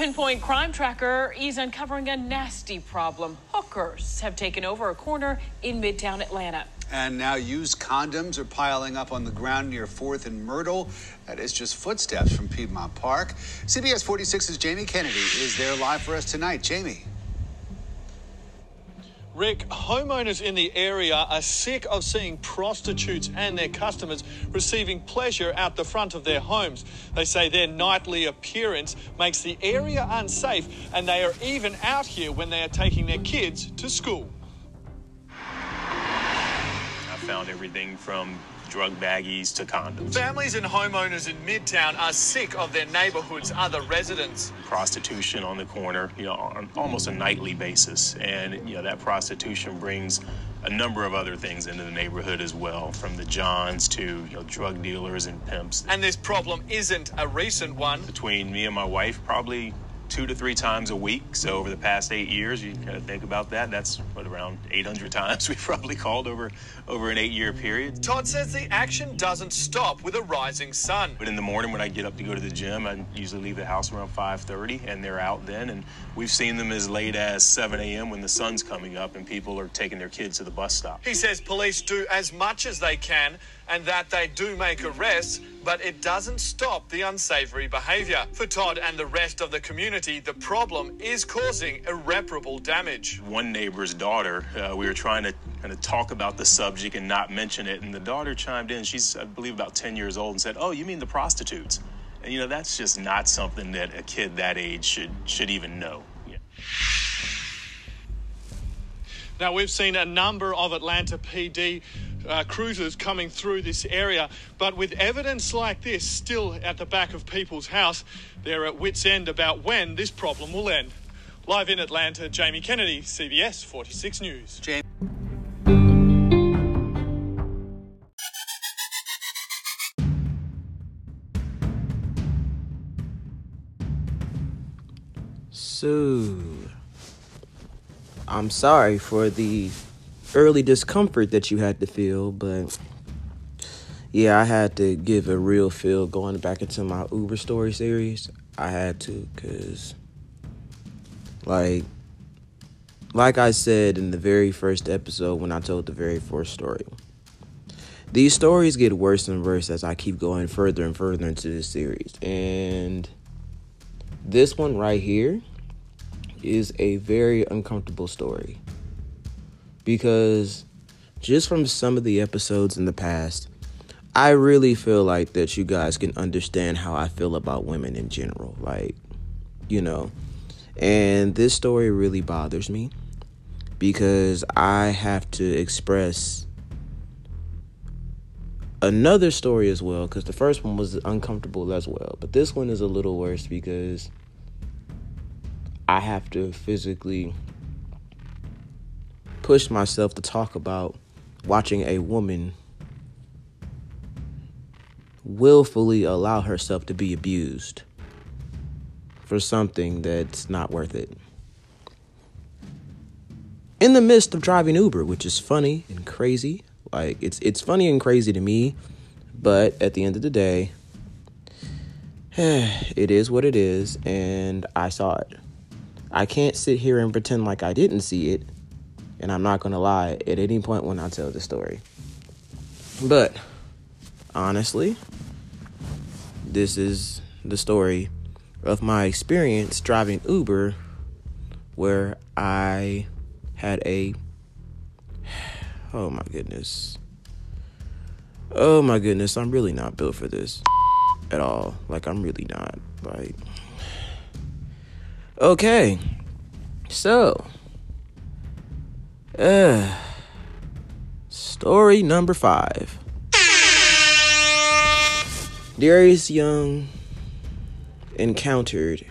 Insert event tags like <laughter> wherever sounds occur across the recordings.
Pinpoint Crime Tracker is uncovering a nasty problem. Hookers have taken over a corner in Midtown Atlanta. And now used condoms are piling up on the ground near 4th and Myrtle. That is just footsteps from Piedmont Park. CBS 46's Jamie Kennedy is there live for us tonight. Jamie. Rick, homeowners in the area are sick of seeing prostitutes and their customers receiving pleasure out the front of their homes. They say their nightly appearance makes the area unsafe, and they are even out here when they are taking their kids to school. I found everything from drug baggies to condoms. Families and homeowners in Midtown are sick of their neighborhood's other residents. Prostitution on the corner, you know, on almost a nightly basis. And, you know, that prostitution brings a number of other things into the neighborhood as well, from the Johns to, you know, drug dealers and pimps. And this problem isn't a recent one. Between me and my wife, probably two to three times a week. So over the past eight years, you kind of think about that. That's what around 800 <laughs> times we've probably called over over an eight-year period. Todd says the action doesn't stop with a rising sun. But in the morning when I get up to go to the gym, I usually leave the house around 5:30, and they're out then. And we've seen them as late as 7 a.m. when the sun's coming up and people are taking their kids to the bus stop. He says police do as much as they can and that they do make arrests, but it doesn't stop the unsavory behaviour. For Todd and the rest of the community, the problem is causing irreparable damage. One neighbor's daughter, uh, we were trying to kind of talk about the subject and not mention it, and the daughter chimed in. She's, I believe, about 10 years old and said, "Oh, you mean the prostitutes?" And you know, that's just not something that a kid that age should should even know. Yeah. Now, we've seen a number of Atlanta PD uh, cruisers coming through this area, but with evidence like this still at the back of people's house, they're at wits' end about when this problem will end. Live in Atlanta, Jamie Kennedy, CBS 46 News. Jamie. So, I'm sorry for the early discomfort that you had to feel, but yeah, I had to give a real feel going back into my Uber story series. I had to, cause like, like I said in the very first episode when I told the very first story, these stories get worse and worse as I keep going further and further into this series, and this one right here is a very uncomfortable story because just from some of the episodes in the past, I really feel like that you guys can understand how I feel about women in general. Like, you know, and this story really bothers me because I have to express another story as well because the first one was uncomfortable as well. But this one is a little worse because I have to physically push myself to talk about watching a woman willfully allow herself to be abused for something that's not worth it. In the midst of driving Uber, which is funny and crazy, like it's it's funny and crazy to me, but at the end of the day, <sighs> it is what it is and I saw it. I can't sit here and pretend like I didn't see it, and I'm not going to lie at any point when I tell the story. But honestly, this is the story of my experience driving Uber where I had a oh my goodness. Oh my goodness, I'm really not built for this at all. Like I'm really not. Like Okay. So, uh, story number five. Darius Young encountered.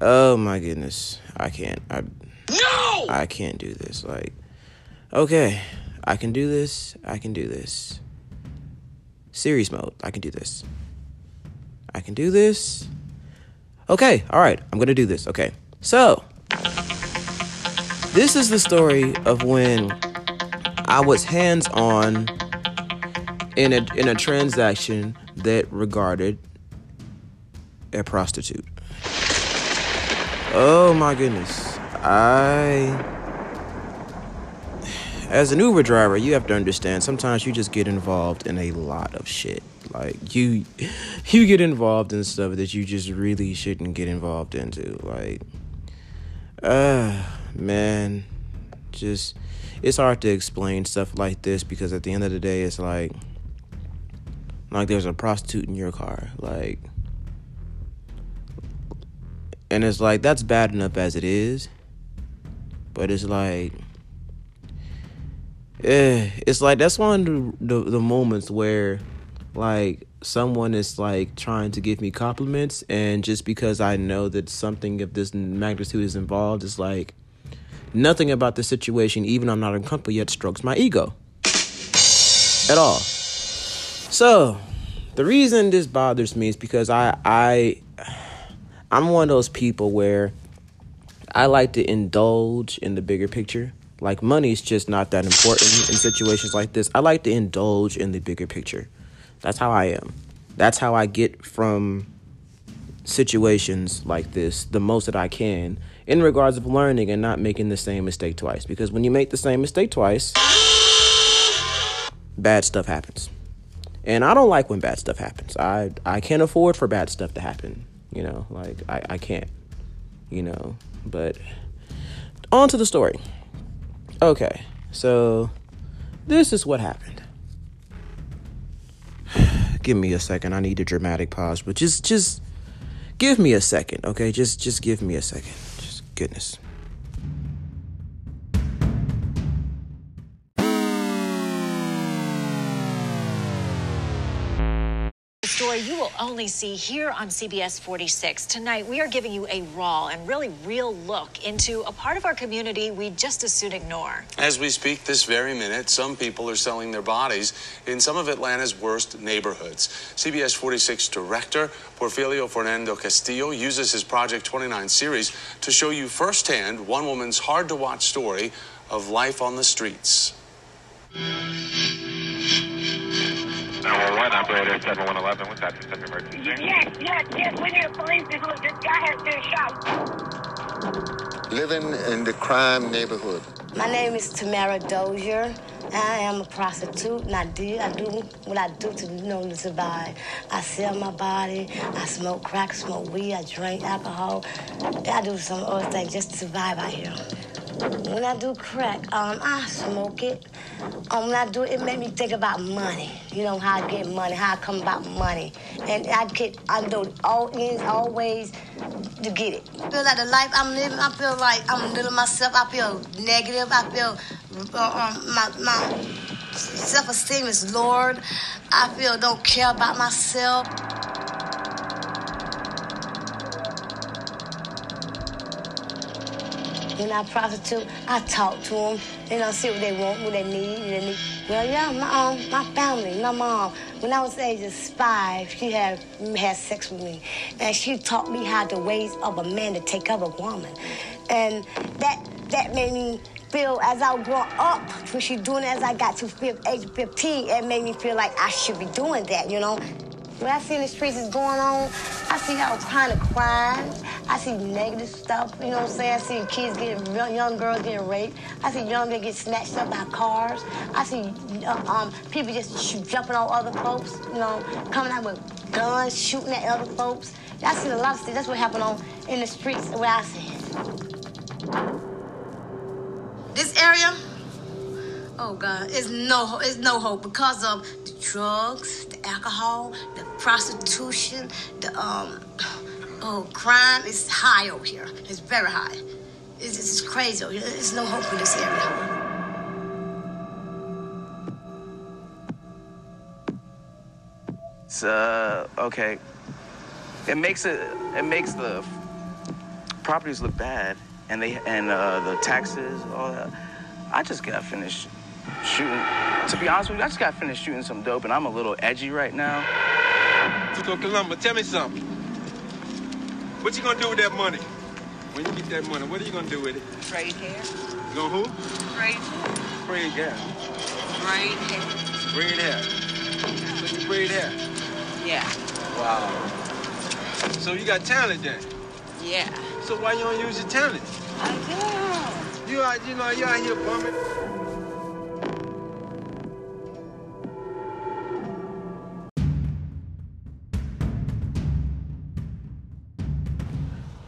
Oh my goodness. I can't. I, No! I can't do this. Like, okay, I can do this. I can do this. Series mode. I can do this. I can do this. Okay, all right, I'm gonna do this. Okay, so this is the story of when I was hands on in a in a transaction that regarded a prostitute. Oh my goodness. I as an Uber driver, you have to understand sometimes you just get involved in a lot of shit. Like you you get involved in stuff that you just really shouldn't get involved into. Like uh man, just it's hard to explain stuff like this because at the end of the day it's like like there's a prostitute in your car. Like and it's like that's bad enough as it is. But it's like yeah, it's like that's one of the, the, the moments where like someone is like trying to give me compliments and just because I know that something of this magnitude is involved it's like nothing about the situation even I'm not uncomfortable yet strokes my ego at all. So, the reason this bothers me is because I I I'm one of those people where I like to indulge in the bigger picture. Like money is just not that important in situations like this. I like to indulge in the bigger picture. That's how I am. That's how I get from situations like this the most that I can in regards of learning and not making the same mistake twice. Because when you make the same mistake twice, bad stuff happens. And I don't like when bad stuff happens. I I can't afford for bad stuff to happen. You know, like I, I can't. You know. But on to the story. Okay, so this is what happened. <sighs> give me a second. I need a dramatic pause, but just just give me a second, okay? Just just give me a second. Goodness. You will only see here on CBS 46. Tonight, we are giving you a raw and really real look into a part of our community we just as soon ignore. As we speak this very minute, some people are selling their bodies in some of Atlanta's worst neighborhoods. CBS 46 director Porfirio Fernando Castillo uses his Project 29 series to show you firsthand one woman's hard to watch story of life on the streets. 911, operator 7111, what's happening? Step emergency. Yes, yes, yes, we need a police because this guy has been shot. Living in the crime neighborhood. My name is Tamara Dozier. I am a prostitute, and I do, I do what I do to, you know, to survive. I sell my body, I smoke crack, smoke weed, I drink alcohol. I do some other things just to survive out here. When I do crack, um, I smoke it. Um, when I do it, it make me think about money. You know, how I get money, how I come about money. And I get, I do all ends, all ways to get it. I feel like the life I'm living, I feel like I'm living myself. I feel negative. I feel uh, um, my, my self-esteem is lowered. I feel don't care about myself. When I prostitute, I talk to them. You know, see what they want, what they need, they need. Well, yeah, my um, my family, my mom. When I was age of five, she had had sex with me, and she taught me how the ways of a man to take care of a woman, and that that made me feel as I growing up, when she doing it as I got to fifth, age 15, it made me feel like I should be doing that, you know. When I see the streets is going on, I see all kind of crime. I see negative stuff, you know what I'm saying? I see kids getting, young girls getting raped. I see young men get snatched up by cars. I see uh, um, people just jumping on other folks, you know, coming out with guns, shooting at other folks. I see a lot of stuff. That's what happened on in the streets where I see This area, oh God, it's no, it's no hope because of the drugs, the alcohol, the prostitution, the um, oh, crime is high over here. It's very high. It's, it's crazy. There's no hope in this area. Uh, okay. It makes it, it makes the properties look bad, and they and uh, the taxes, all that. I just got finished shooting. To be honest with you, I just got finished shooting some dope, and I'm a little edgy right now. Tito Columba, tell me something. What you gonna do with that money? When you get that money, what are you gonna do with it? Braid hair. You gonna who? Braid hair. Braid hair. Braid hair. Braid hair. So you braid hair? Yeah. Wow. So you got talent then? Yeah. So why you don't use your talent? I do. You out, you know, you out here bumming.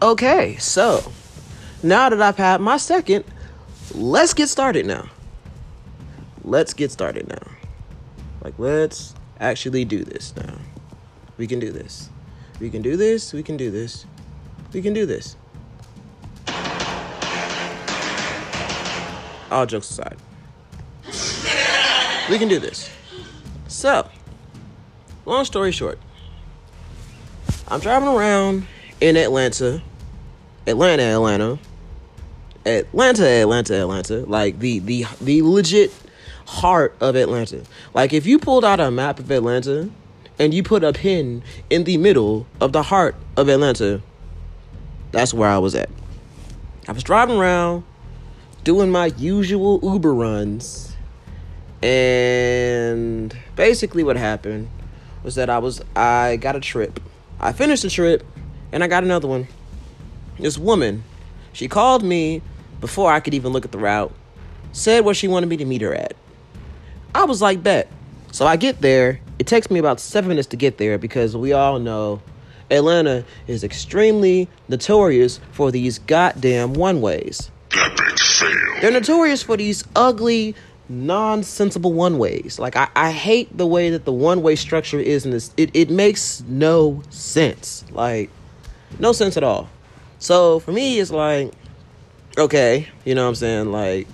Okay, so now that I've had my second, let's get started now. Let's get started now. Like, let's actually do this now. We can do this. We can do this. We can do this. We can do this. All jokes aside, we can do this. So, long story short, I'm driving around in Atlanta, Atlanta, Atlanta, Atlanta, Atlanta, Atlanta, like the the the legit heart of Atlanta. Like if you pulled out a map of Atlanta and you put a pin in the middle of the heart of Atlanta, that's where I was at. I was driving around doing my usual Uber runs. And basically what happened was that I was I got a trip. I finished the trip and I got another one. This woman, she called me before I could even look at the route, said where she wanted me to meet her at. I was like, bet. So I get there. It takes me about seven minutes to get there because we all know Atlanta is extremely notorious for these goddamn one ways. They're notorious for these ugly, nonsensible one ways. Like I, I hate the way that the one way structure is in this. It it makes no sense. Like no sense at all. So for me, it's like, okay, you know what I'm saying? Like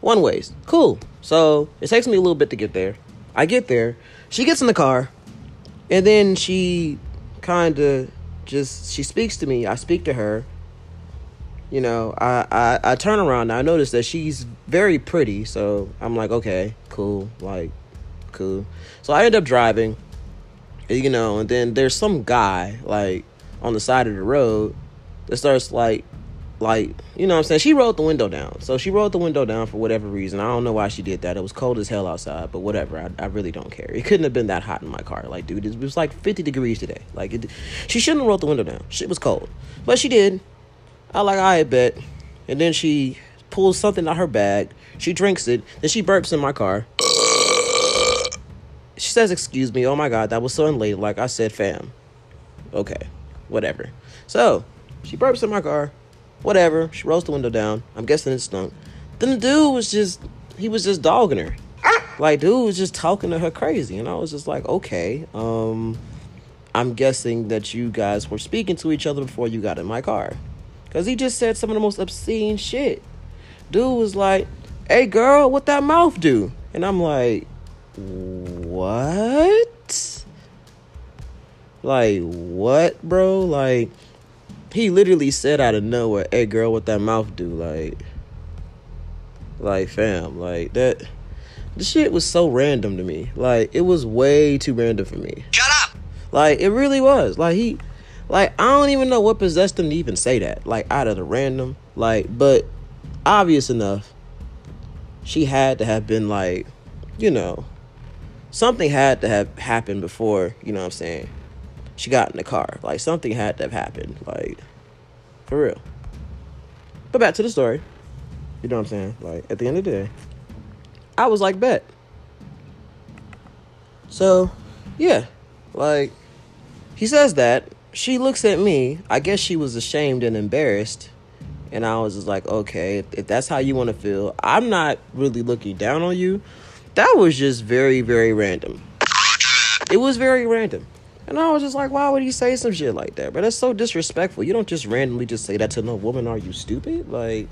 one ways, cool. So it takes me a little bit to get there. I get there. She gets in the car, and then she kind of just she speaks to me. I speak to her. You know, I, I I turn around. And I notice that she's very pretty. So I'm like, okay, cool, like, cool. So I end up driving. You know, and then there's some guy like on the side of the road that starts like like you know what I'm saying? She rolled the window down. So she rolled the window down for whatever reason. I don't know why she did that. It was cold as hell outside but whatever. I, I really don't care. It couldn't have been that hot in my car. Like dude it was like 50 degrees today. Like it, she shouldn't have rolled the window down. Shit was cold. But she did. I like I bet. And then she pulls something out of her bag. She drinks it. Then she burps in my car. She says excuse me. Oh my god that was so unladed like I said fam. Okay. Whatever. So she burps in my car Whatever. She rolls the window down. I'm guessing it stunk. Then the dude was just he was just dogging her. Like dude was just talking to her crazy. And I was just like, okay, um, I'm guessing that you guys were speaking to each other before you got in my car. Cause he just said some of the most obscene shit. Dude was like, Hey girl, what that mouth do? And I'm like, What? Like, what, bro? Like he literally said out of nowhere, "Hey, girl, what that mouth do?" Like, like, fam, like that. The shit was so random to me. Like, it was way too random for me. Shut up. Like, it really was. Like he, like I don't even know what possessed him to even say that. Like out of the random. Like, but obvious enough. She had to have been like, you know, something had to have happened before. You know what I'm saying? She got in the car. Like something had to have happened. Like for real. But back to the story. You know what I'm saying? Like at the end of the day, I was like, bet. So, yeah. Like he says that. She looks at me. I guess she was ashamed and embarrassed. And I was just like, okay, if, if that's how you want to feel, I'm not really looking down on you. That was just very, very random. It was very random. And I was just like, why would he say some shit like that? But that's so disrespectful. You don't just randomly just say that to no woman. Are you stupid? Like,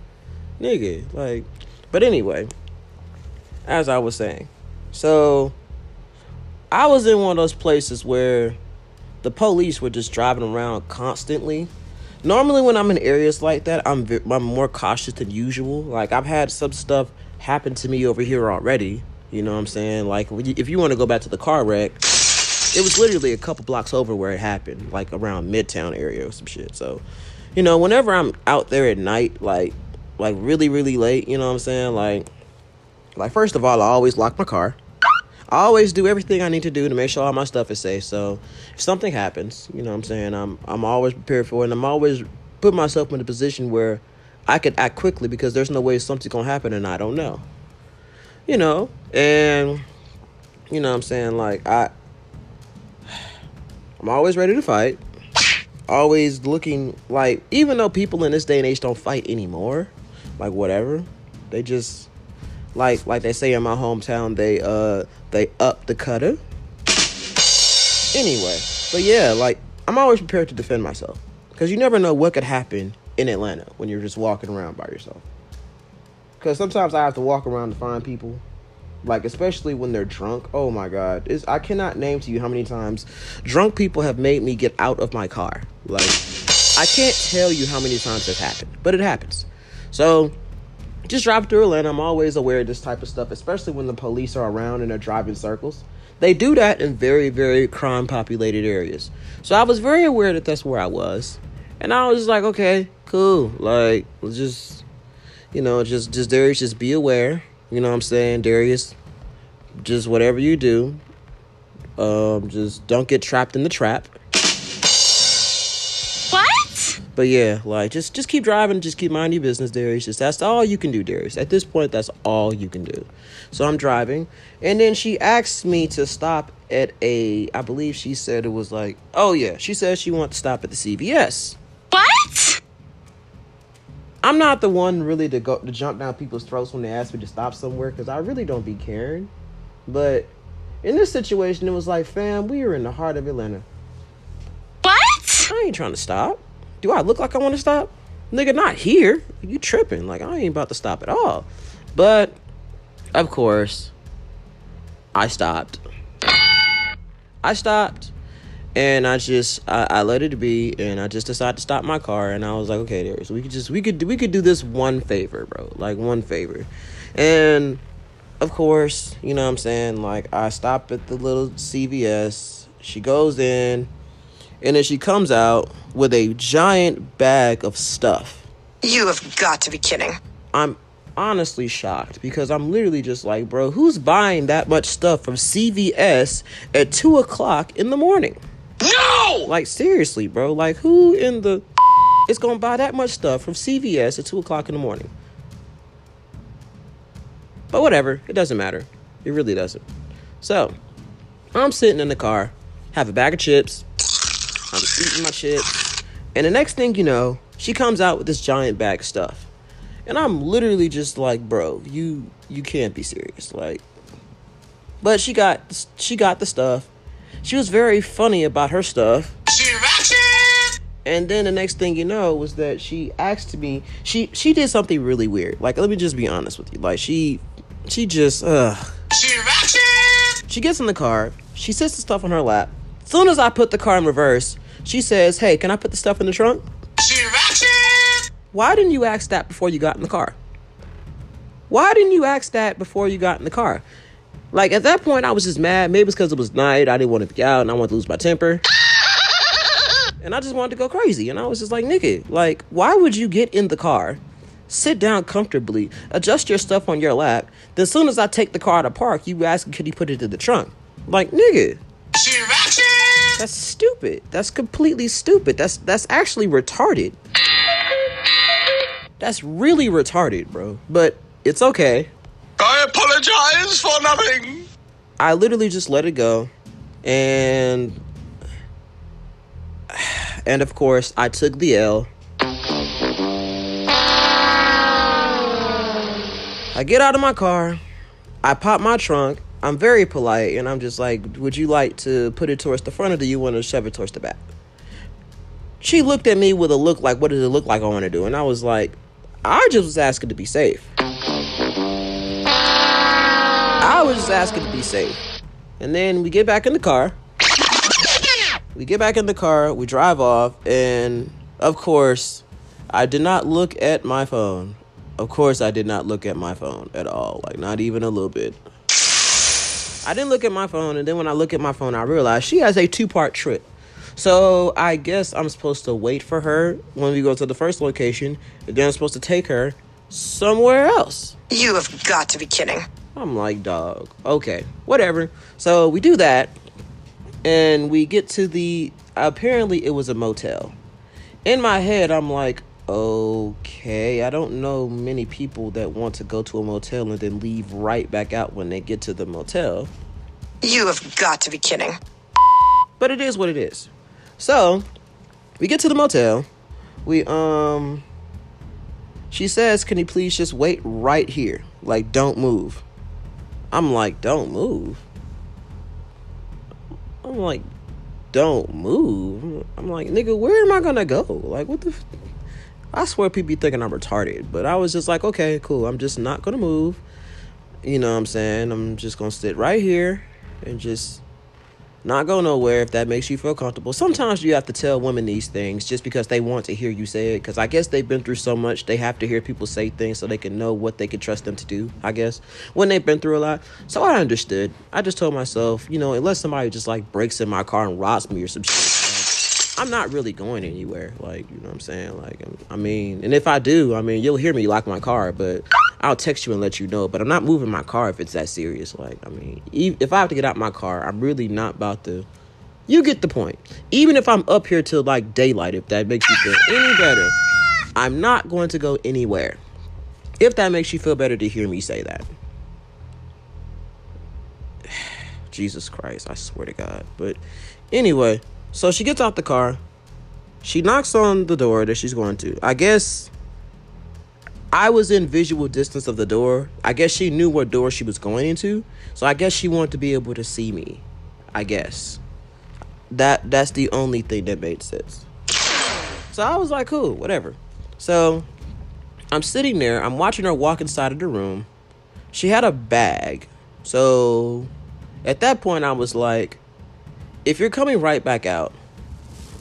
nigga. Like, but anyway, as I was saying, so I was in one of those places where the police were just driving around constantly. Normally, when I'm in areas like that, I'm I'm more cautious than usual. Like I've had some stuff happen to me over here already. You know what I'm saying? Like if you want to go back to the car wreck, it was literally a couple blocks over where it happened, like around Midtown area or some shit. So, you know, whenever I'm out there at night, like like really really late, you know what I'm saying? Like like first of all, I always lock my car. I always do everything I need to do to make sure all my stuff is safe. So if something happens, you know what I'm saying, I'm I'm always prepared for it and I'm always put myself in a position where I could act quickly because there's no way something's gonna happen and I don't know. You know, and you know what I'm saying, like I I'm always ready to fight. Always looking like even though people in this day and age don't fight anymore, like whatever, they just like like they say in my hometown, they uh they up the cutter. Anyway, but yeah, like I'm always prepared to defend myself because you never know what could happen in Atlanta when you're just walking around by yourself. Because sometimes I have to walk around to find people, like especially when they're drunk. Oh my god, it's, I cannot name to you how many times drunk people have made me get out of my car. Like I can't tell you how many times it's happened, but it happens. So just drive through Atlanta. I'm always aware of this type of stuff, especially when the police are around and they're driving circles. They do that in very, very crime populated areas. So I was very aware that that's where I was. And I was just like, okay, cool. Like, just, you know, just, just Darius, just be aware. You know what I'm saying? Darius, just whatever you do, um, just don't get trapped in the trap. What? But yeah, like just just keep driving, just keep minding your business, Darius. Just that's all you can do, Darius. At this point, that's all you can do. So I'm driving, and then she asked me to stop at a. I believe she said it was like, oh yeah, she said she wanted to stop at the CVS. What? I'm not the one really to go to jump down people's throats when they ask me to stop somewhere because I really don't be caring. But in this situation, it was like, fam, we are in the heart of Atlanta. What? I ain't trying to stop. Do I look like I want to stop? Nigga, not here. You tripping. Like, I ain't about to stop at all. But, of course, I stopped. I stopped. And I just I, I let it be and I just decided to stop my car and I was like, okay, Darius, we could just we could we could do this one favor, bro. Like one favor. And of course, you know what I'm saying? Like I stop at the little CVS. She goes in and then she comes out with a giant bag of stuff. You have got to be kidding. I'm honestly shocked because I'm literally just like, bro, who's buying that much stuff from CVS at two o'clock in the morning? No! Like seriously, bro. Like who in the is gonna buy that much stuff from CVS at two o'clock in the morning? But whatever, it doesn't matter. It really doesn't. So I'm sitting in the car, have a bag of chips. I'm eating my chips, and the next thing you know, she comes out with this giant bag of stuff, and I'm literally just like, bro, you you can't be serious, like. But she got she got the stuff. She was very funny about her stuff. And then the next thing you know was that she asked me. She she did something really weird. Like let me just be honest with you. Like she she just uh. She gets in the car. She sits the stuff on her lap. Soon as I put the car in reverse, she says, "Hey, can I put the stuff in the trunk?" she Why didn't you ask that before you got in the car? Why didn't you ask that before you got in the car? Like at that point, I was just mad. Maybe it's because it was night. I didn't want to be out, and I wanted to lose my temper. <laughs> and I just wanted to go crazy. And I was just like, "Nigga, like, why would you get in the car, sit down comfortably, adjust your stuff on your lap, then as soon as I take the car to park, you ask, could he put it in the trunk? Like, nigga, that's stupid. That's completely stupid. That's that's actually retarded. That's really retarded, bro. But it's okay. I apologize for nothing. I literally just let it go. And and of course, I took the L. I get out of my car. I pop my trunk. I'm very polite and I'm just like, "Would you like to put it towards the front or do you want to shove it towards the back?" She looked at me with a look like, "What does it look like I want to do?" And I was like, "I just was asking to be safe." Was just asking to be safe. And then we get back in the car. We get back in the car, we drive off, and of course, I did not look at my phone. Of course, I did not look at my phone at all, like not even a little bit. I didn't look at my phone, and then when I look at my phone, I realized she has a two part trip. So I guess I'm supposed to wait for her when we go to the first location, and then I'm supposed to take her somewhere else. You have got to be kidding. I'm like, dog, okay, whatever. So we do that, and we get to the. Apparently, it was a motel. In my head, I'm like, okay, I don't know many people that want to go to a motel and then leave right back out when they get to the motel. You have got to be kidding. But it is what it is. So, we get to the motel. We um she says, "Can you please just wait right here? Like don't move." I'm like, "Don't move." I'm like, "Don't move." I'm like, "Nigga, where am I to go? Like what the f-? I swear people be thinking I'm retarded, but I was just like, "Okay, cool. I'm just not to move." You know what I'm saying? I'm just to sit right here and just not go nowhere if that makes you feel comfortable. Sometimes you have to tell women these things just because they want to hear you say it. Because I guess they've been through so much, they have to hear people say things so they can know what they can trust them to do. I guess when they've been through a lot. So I understood. I just told myself, you know, unless somebody just like breaks in my car and robs me or some shit. Like, I'm not really going anywhere. Like, you know what I'm saying? Like, I mean, and if I do, I mean, you'll hear me lock my car, but I'll text you and let you know. But I'm not moving my car if it's that serious. Like, I mean, if I have to get out my car, I'm really not about to. You get the point. Even if I'm up here till like daylight, if that makes you feel any better, I'm not going to go anywhere. If that makes you feel better to hear me say that. <sighs> Jesus Christ, I swear to God. But anyway, so she gets out the car. She knocks on the door that she's going to. I guess I was in visual distance of the door. I guess she knew what door she was going into. So I guess she wanted to be able to see me. I guess. That that's the only thing that made sense. So I was like, cool, whatever. So I'm sitting there, I'm watching her walk inside of the room. She had a bag. So at that point I was like, if you're coming right back out,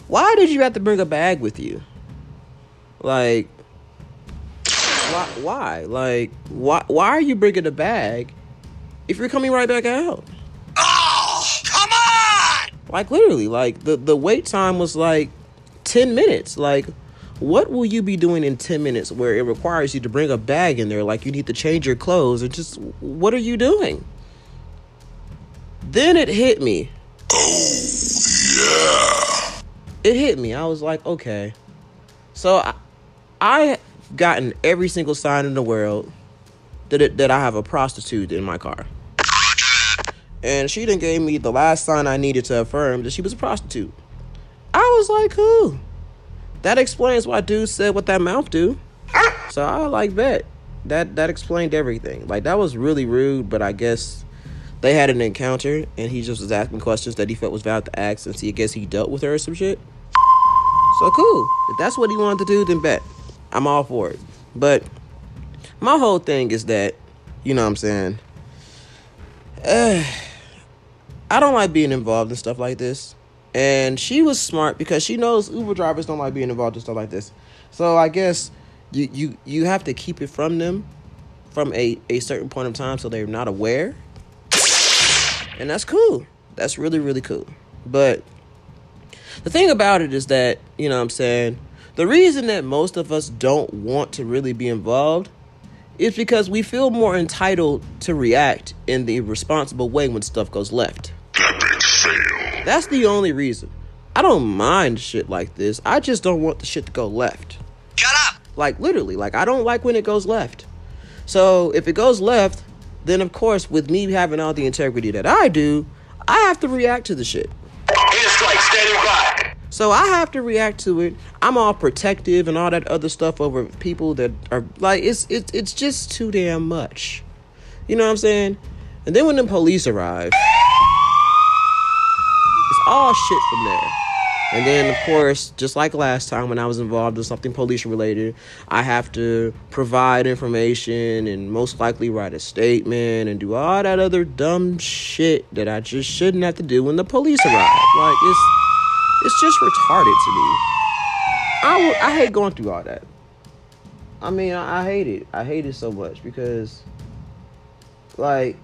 why did you have to bring a bag with you? Like why, why? Like, why? Why are you bringing a bag if you're coming right back out? Oh, come on! Like literally, like the the wait time was like ten minutes. Like, what will you be doing in ten minutes where it requires you to bring a bag in there? Like you need to change your clothes and just what are you doing? Then it hit me. Oh, yeah. It hit me. I was like, okay. So I, I gotten every single sign in the world that it, that I have a prostitute in my car. And she then gave me the last sign I needed to affirm that she was a prostitute. I was like, cool. That explains why dude said what that mouth do. So I like bet. That that explained everything. Like that was really rude, but I guess they had an encounter and he just was asking questions that he felt was valid to ask and see I guess he dealt with her or some shit. So cool. If that's what he wanted to do, then bet. I'm all for it. But my whole thing is that, you know what I'm saying? Uh, <sighs> I don't like being involved in stuff like this. And she was smart because she knows Uber drivers don't like being involved in stuff like this. So I guess you you you have to keep it from them from a, a certain point of time so they're not aware. And that's cool. That's really, really cool. But the thing about it is that, you know what I'm saying, the reason that most of us don't want to really be involved is because we feel more entitled to react in the responsible way when stuff goes left. That's the only reason. I don't mind shit like this. I just don't want the shit to go left. Shut up! Like literally, like I don't like when it goes left. So if it goes left, then of course with me having all the integrity that I do, I have to react to the shit. Need strike, standing by. So I have to react to it. I'm all protective and all that other stuff over people that are like it's it's it's just too damn much. You know what I'm saying? And then when the police arrive, it's all shit from there. And then, of course, just like last time when I was involved in something police related, I have to provide information and most likely write a statement and do all that other dumb shit that I just shouldn't have to do when the police arrive. Like, it's it's just retarded to me. I, hate going through all that. I mean, I, I hate it. I hate it so much because, like,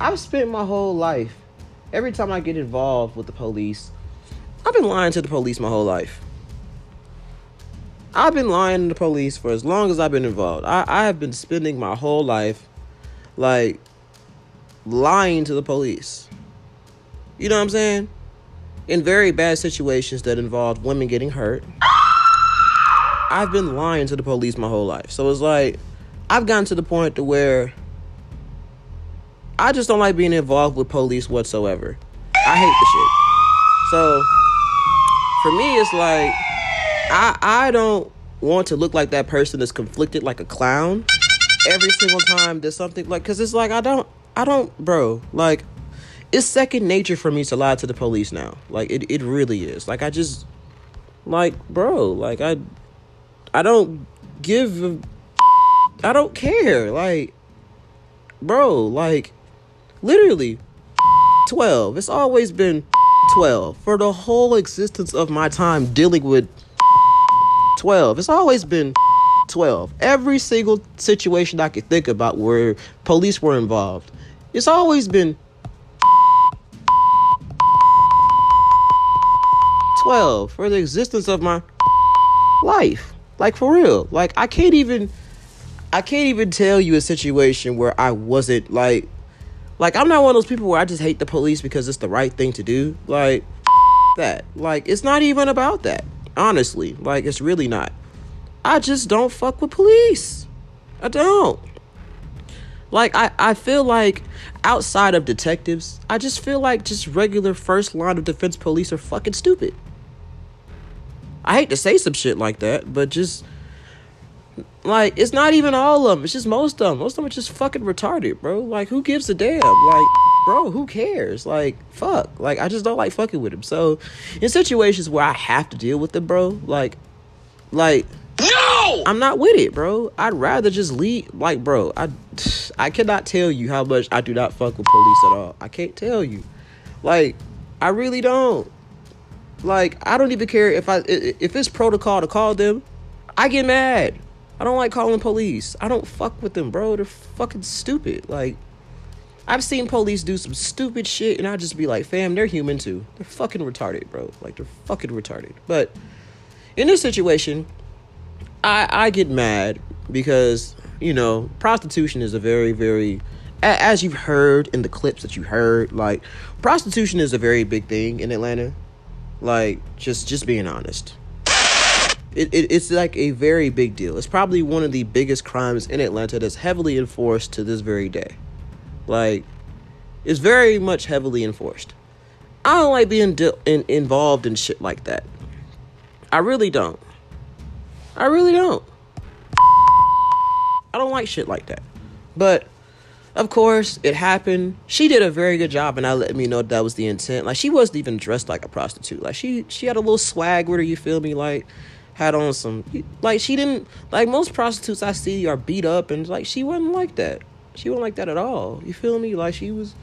I've spent my whole life, every time I get involved with the police, I've been lying to the police my whole life. I've been lying to the police for as long as I've been involved. I, I have been spending my whole life, like, lying to the police. You know what I'm saying? In very bad situations that involved women getting hurt. I've been lying to the police my whole life. So it's like I've gotten to the point to where I just don't like being involved with police whatsoever. I hate the shit. So for me it's like I I don't want to look like that person that's conflicted like a clown every single time there's something like cuz it's like I don't I don't bro, like it's second nature for me to lie to the police now. Like it it really is. Like I just like bro, like I I don't give a, I don't care. Like bro, like literally 12. It's always been 12 for the whole existence of my time dealing with 12. It's always been 12. Every single situation I could think about where police were involved. It's always been 12 for the existence of my life. Like for real. Like I can't even I can't even tell you a situation where I wasn't like like I'm not one of those people where I just hate the police because it's the right thing to do. Like <laughs> that. Like it's not even about that. Honestly. Like it's really not. I just don't fuck with police. I don't. Like I, I feel like outside of detectives, I just feel like just regular first line of defense police are fucking stupid. I hate to say some shit like that, but just like it's not even all of them. It's just most of them. Most of them are just fucking retarded, bro. Like who gives a damn? Like, bro, who cares? Like, fuck. Like I just don't like fucking with them. So, in situations where I have to deal with them, bro, like, like. No! I'm not with it, bro. I'd rather just leave. Like, bro, I, I cannot tell you how much I do not fuck with police at all. I can't tell you. Like, I really don't. Like, I don't even care if I if it's protocol to call them. I get mad. I don't like calling police. I don't fuck with them, bro. They're fucking stupid. Like, I've seen police do some stupid shit, and I just be like, fam, they're human too. They're fucking retarded, bro. Like, they're fucking retarded. But in this situation, I I get mad because you know prostitution is a very very as you've heard in the clips that you heard like prostitution is a very big thing in Atlanta like just just being honest. It, it, it's like a very big deal. It's probably one of the biggest crimes in Atlanta that's heavily enforced to this very day. Like it's very much heavily enforced. I don't like being di- in, involved in shit like that. I really don't. I really don't. I don't like shit like that. But of course, it happened. She did a very good job, and I let me know that, that was the intent. Like she wasn't even dressed like a prostitute. Like she she had a little swag with her. You feel me? Like had on some like she didn't like most prostitutes I see are beat up, and like she wasn't like that. She wasn't like that at all. You feel me? Like she was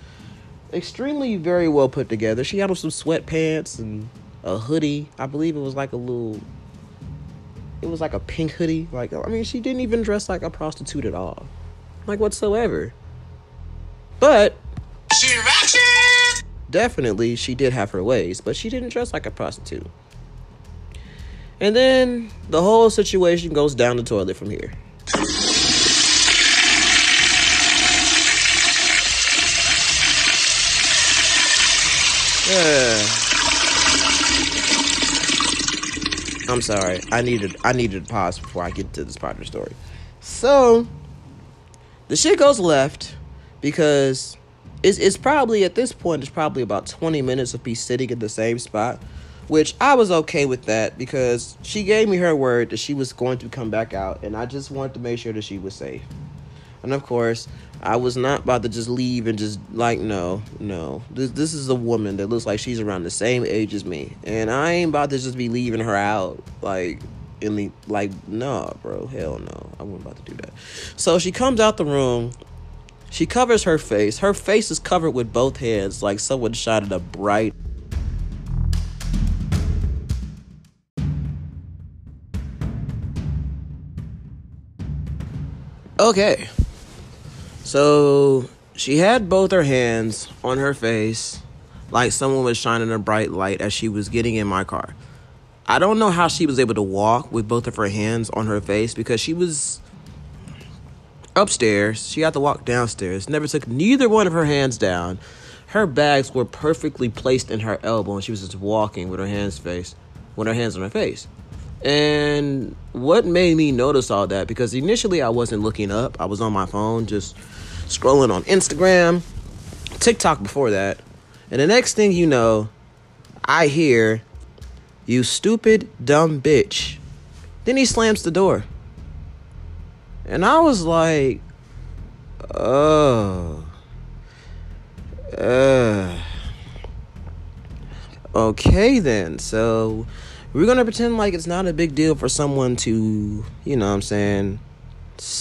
extremely very well put together. She had on some sweatpants and a hoodie. I believe it was like a little it was like a pink hoodie. Like, I mean, she didn't even dress like a prostitute at all, like whatsoever. But she. Definitely, she did have her ways, but she didn't dress like a prostitute. And then the whole situation goes down the toilet from here. Yeah. I'm sorry. I needed I needed to pause before I get to this part of the story. So the shit goes left because it's it's probably at this point it's probably about 20 minutes of me sitting in the same spot, which I was okay with that because she gave me her word that she was going to come back out and I just wanted to make sure that she was safe. And of course, I was not about to just leave and just like no, no. This this is a woman that looks like she's around the same age as me, and I ain't about to just be leaving her out like in the like no, bro, hell no, I wasn't about to do that. So she comes out the room. She covers her face. Her face is covered with both hands, like someone shining a bright Okay. So she had both her hands on her face, like someone was shining a bright light as she was getting in my car. I don't know how she was able to walk with both of her hands on her face because she was. Upstairs. She had to walk downstairs. Never took neither one of her hands down. Her bags were perfectly placed in her elbow, and she was just walking with her hands face, with her hands on her face. And what made me notice all that? Because initially I wasn't looking up. I was on my phone, just scrolling on Instagram, TikTok before that. And the next thing you know, I hear, "You stupid dumb bitch." Then he slams the door. And I was like, oh. Uh. Okay then. So we're going to pretend like it's not a big deal for someone to, you know what I'm saying,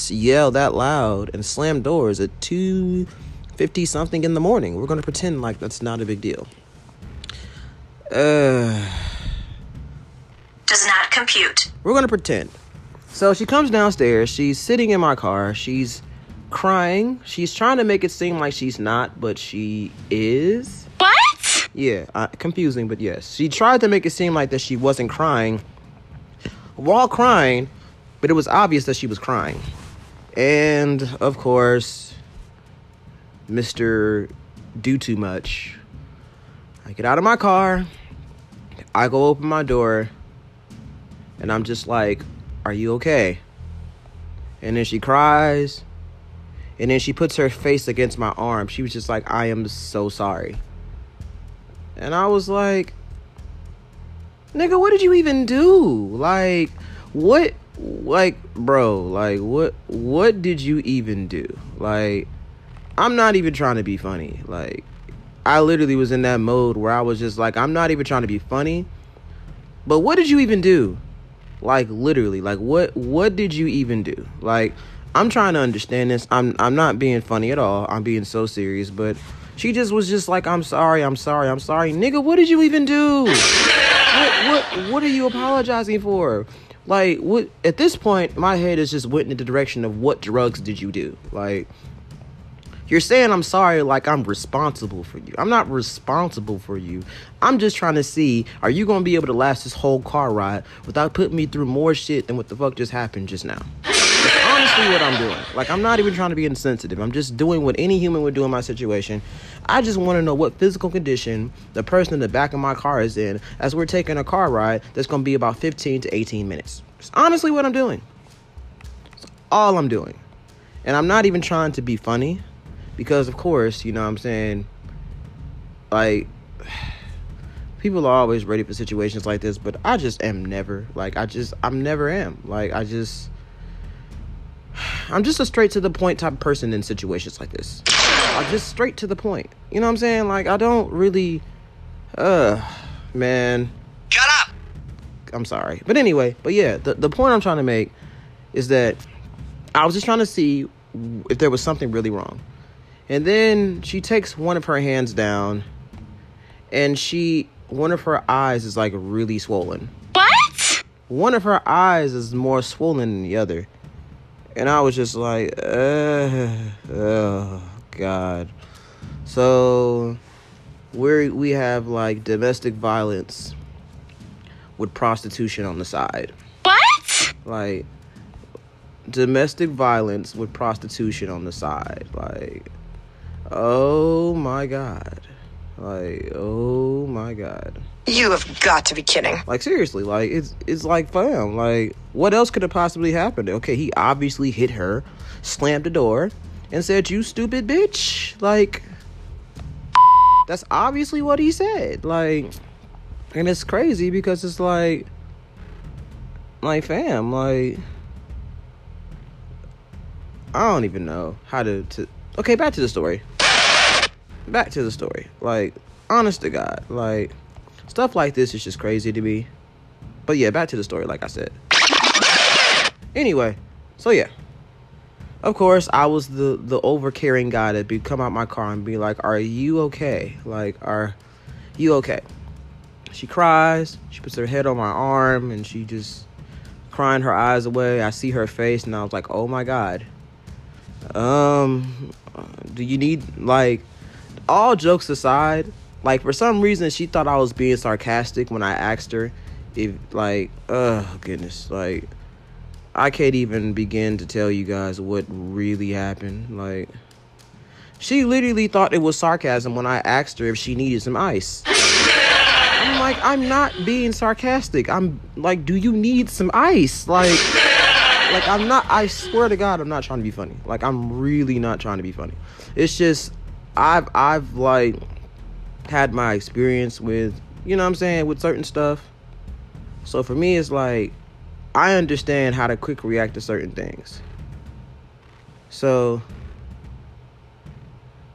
yell that loud and slam doors at 2:50 something in the morning. We're going to pretend like that's not a big deal. Uh Does not compute. we're gonna pretend. So she comes downstairs. She's sitting in my car. She's crying. She's trying to make it seem like she's not, but she is. What? Yeah, uh, confusing, but yes. She tried to make it seem like that she wasn't crying while crying, but it was obvious that she was crying. And of course, Mr. Do Too Much. I get out of my car. I go open my door. And I'm just like, Are you okay? And then she cries. And then she puts her face against my arm. She was just like, I am so sorry. And I was like, Nigga, what did you even do? Like, what like bro, like what what did you even do? Like I'm not even trying to be funny. Like I literally was in that mode where I was just like I'm not even trying to be funny. But what did you even do? Like literally, like what what did you even do? Like I'm trying to understand this. I'm I'm not being funny at all. I'm being so serious, but she just was just like I'm sorry, I'm sorry, I'm sorry. Nigga, what did you even do? what what what are you apologizing for? Like what at this point my head is just went in the direction of what drugs did you do? Like you're saying I'm sorry like I'm responsible for you. I'm not responsible for you. I'm just trying to see are you going to be able to last this whole car ride without putting me through more shit than what the fuck just happened just now. Honestly what I'm doing. Like I'm not even trying to be insensitive. I'm just doing what any human would do in my situation. I just want to know what physical condition the person in the back of my car is in as we're taking a car ride that's going to be about 15 to 18 minutes. It's honestly what I'm doing. It's all I'm doing. And I'm not even trying to be funny because of course, you know what I'm saying, like people are always ready for situations like this, but I just am never. Like I just I'm never am. Like I just I'm just a straight to the point type of person in situations like this. I'm just straight to the point. You know what I'm saying? Like I don't really uh man. Shut up. I'm sorry. But anyway, but yeah, the the point I'm trying to make is that I was just trying to see if there was something really wrong. And then she takes one of her hands down and she one of her eyes is like really swollen. What? One of her eyes is more swollen than the other. And I was just like, uh, oh god. So we we have like domestic violence with prostitution on the side. What? Like domestic violence with prostitution on the side. Like oh my god. Like oh my god. You have got to be kidding. Like seriously, like it's it's like fam, like what else could have possibly happened? Okay, he obviously hit her, slammed the door, and said, "You stupid bitch." Like that's obviously what he said. Like and it's crazy because it's like like fam, like I don't even know how to, to Okay, back to the story. Back to the story. Like honest to God, like Stuff like this is just crazy to me. But yeah, back to the story, like I said. Anyway, so yeah. Of course, I was the the overcaring guy that'd be come out my car and be like, "Are you okay? Like, are you okay?" She cries. She puts her head on my arm and she just crying her eyes away. I see her face and I was like, "Oh my god." Um, do you need like all jokes aside? like for some reason she thought I was being sarcastic when I asked her if like oh goodness like I can't even begin to tell you guys what really happened. Like, she literally thought it was sarcasm when I asked her if she needed some ice. I'm like, I'm not being sarcastic. I'm like, do you need some ice? Like, like I'm not. I swear to God, I'm not trying to be funny. Like, I'm really not trying to be funny. It's just, I've, I've like had my experience with, you know, what I'm saying, with certain stuff. So for me, it's like I understand how to quick react to certain things. So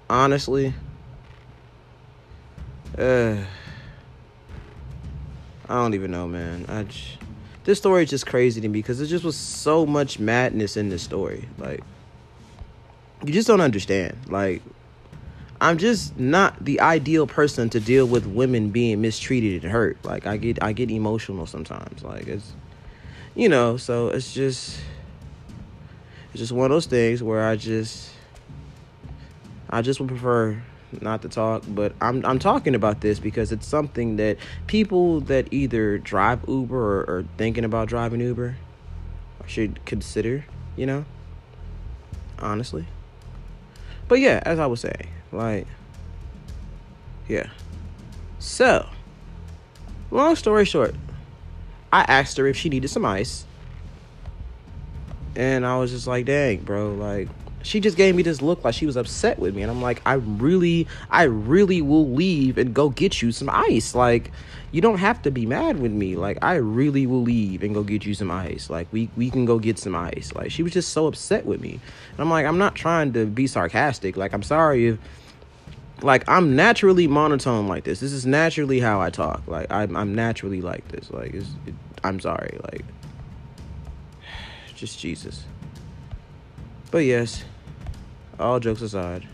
honestly, uh, I don't even know, man. I just, this story is just crazy to me because there just was so much madness in this story. Like, you just don't understand. Like, I'm just not the ideal person to deal with women being mistreated and hurt. Like, I get, I get emotional sometimes. Like, it's, you know, so it's just, it's just one of those things where I just, I just would prefer not to talk, but I'm I'm talking about this because it's something that people that either drive Uber or, thinking about driving Uber should consider, you know? Honestly. But yeah, as I was saying, like yeah. So, long story short, I asked her if she needed some ice. And I was just like, dang, bro, like she just gave me this look like she was upset with me. And i'm like i really i really will leave and go get you some ice. Like you don't have to be mad with me. Like i really will leave and go get you some ice. Like we we can go get some ice. Like she was just so upset with me. And i'm like i'm not trying to be sarcastic. Like i'm sorry if like i'm naturally monotone like this this is naturally how i talk like i'm, I'm naturally like this like it, i'm sorry like <sighs> just jesus but yes all jokes aside,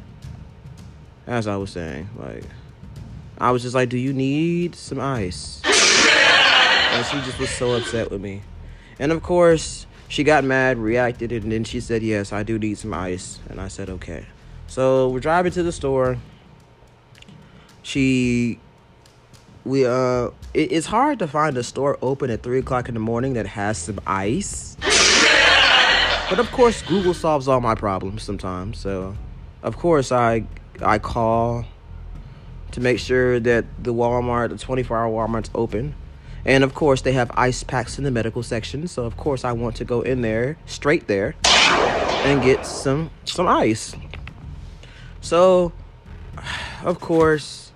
as I was saying, like, I was just like, do you need some ice? <laughs> and she just was so upset with me. And of course, she got mad, reacted, and then she said, yes, I do need some ice. And I said, okay. So we're driving to the store. She, we, uh, it, it's hard to find a store open at 3 o'clock in the morning that has some ice. But of course, Google solves all my problems sometimes. So, of course, I I call to make sure that the Walmart, the 24-hour Walmart's open. And of course, they have ice packs in the medical section. So, of course, I want to go in there, straight there, and get some some ice. So, of course,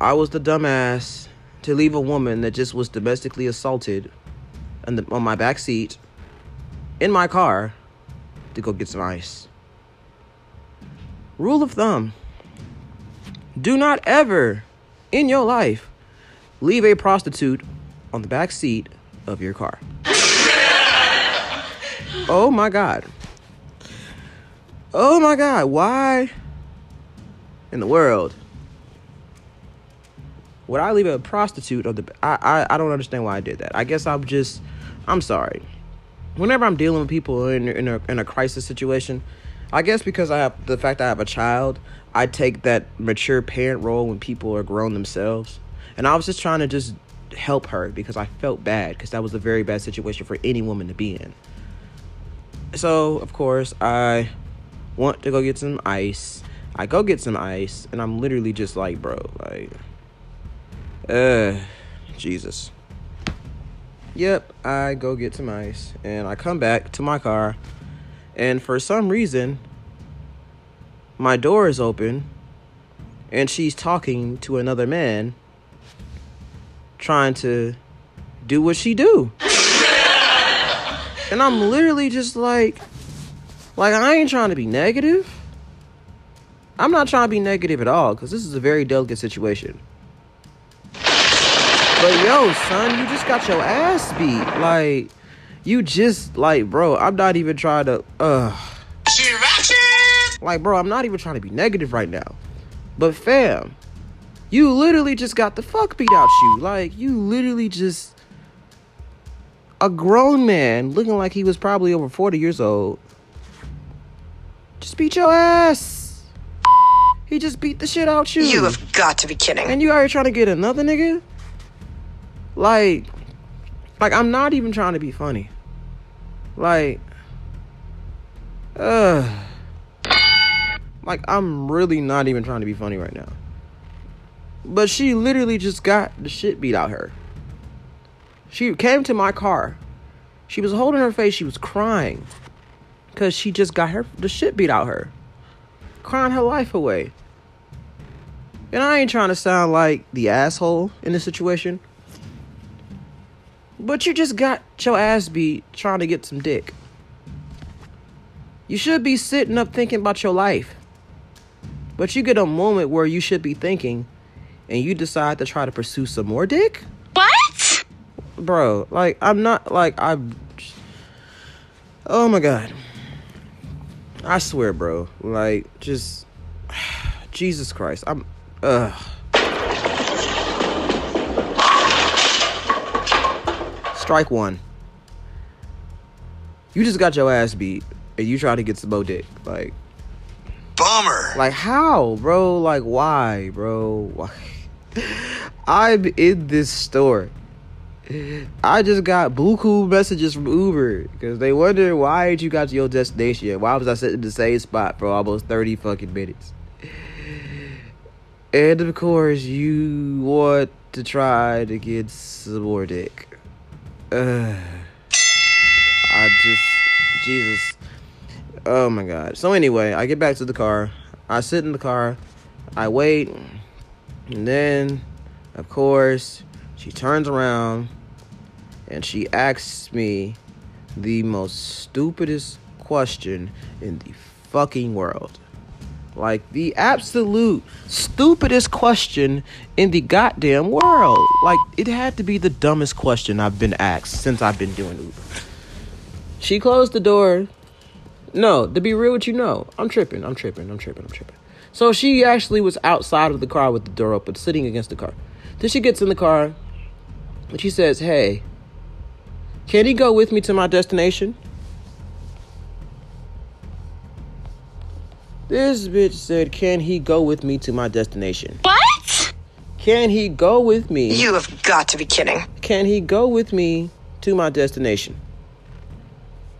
I was the dumbass to leave a woman that just was domestically assaulted on, the, on my back seat in my car to go get some ice. Rule of thumb do not ever in your life leave a prostitute on the back seat of your car. <laughs> oh my God. Oh my God. Why in the world would I leave a prostitute on the. I, I, I don't understand why I did that. I guess I'm just. I'm sorry whenever I'm dealing with people in in a, in a crisis situation, I guess because I have the fact I have a child, I take that mature parent role when people are grown themselves. And I was just trying to just help her because I felt bad because that was a very bad situation for any woman to be in. So, of course, I want to go get some ice. I go get some ice and I'm literally just like, bro, like uh Jesus. Yep, I go get some ice and I come back to my car and for some reason my door is open and she's talking to another man trying to do what she do. <laughs> and I'm literally just like like I ain't trying to be negative. I'm not trying to be negative at all cuz this is a very delicate situation. But yo, son, you just got your ass beat. Like, you just like, bro. I'm not even trying to. Uh. Like, bro, I'm not even trying to be negative right now. But fam, you literally just got the fuck beat out you. Like, you literally just a grown man looking like he was probably over 40 years old. Just beat your ass. He just beat the shit out you. You have got to be kidding. And you already trying to get another nigga? Like, like I'm not even trying to be funny. Like, uh, like I'm really not even trying to be funny right now. But she literally just got the shit beat out her. She came to my car. She was holding her face. She was crying because she just got her the shit beat out her, crying her life away. And I ain't trying to sound like the asshole in this situation, but you just got your ass beat trying to get some dick. You should be sitting up thinking about your life. But you get a moment where you should be thinking and you decide to try to pursue some more dick? What? Bro, like I'm not like I Oh my god. I swear, bro. Like just <sighs> Jesus Christ. I'm ugh. Strike one. You just got your ass beat and you try to get some more dick. Like Bummer. Like how, bro? Like why, bro? Why? <laughs> I'm in this store. I just got buku messages from Uber because they wonder why ain't you got to your destination yet? Why was I sitting in the same spot for almost 30 fucking minutes? And of course, you want to try to get some more dick. Uh, I just, Jesus. Oh my god. So anyway, I get back to the car. I sit in the car. I wait. And then, of course, she turns around and she asks me the most stupidest question in the fucking world. Like the absolute stupidest question in the goddamn world. Like it had to be the dumbest question I've been asked since I've been doing Uber. She closed the door. No, to be real with you, no. I'm tripping. I'm tripping. I'm tripping. I'm tripping. So she actually was outside of the car with the door open, sitting against the car. Then she gets in the car and she says, Hey, can he go with me to my destination? This bitch said, Can he go with me to my destination? What? Can he go with me? You have got to be kidding. Can he go with me to my destination?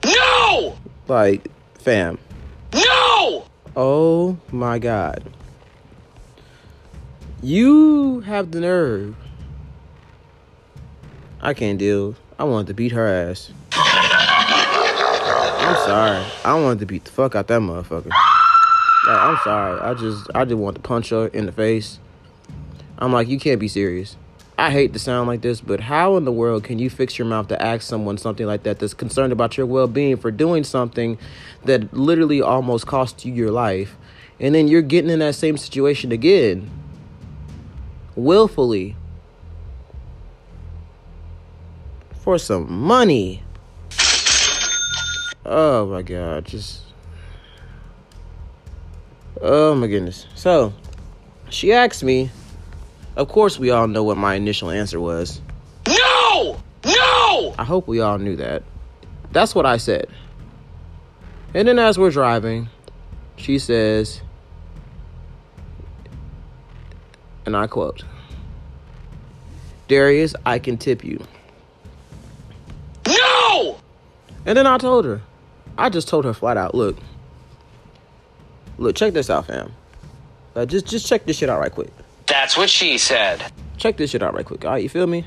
No! Like, fam. No! Oh my god. You have the nerve. I can't deal. I wanted to beat her ass. I'm sorry. I wanted to beat the fuck out that motherfucker. Like, I'm sorry. I just I just want to punch her in the face. I'm like, you can't be serious. I hate to sound like this, but how in the world can you fix your mouth to ask someone something like that that's concerned about your well being for doing something that literally almost cost you your life? And then you're getting in that same situation again. Willfully. For some money. Oh my god, just. Oh my goodness. So, she asked me of course, we all know what my initial answer was. No! No! I hope we all knew that. That's what I said. And then as we're driving, she says, and I quote, Darius, I can tip you. No! And then I told her, I just told her flat out, look, look, check this out, fam. Uh, just, just check this shit out right quick. That's what she said. Check this shit out right quick. All right, you feel me?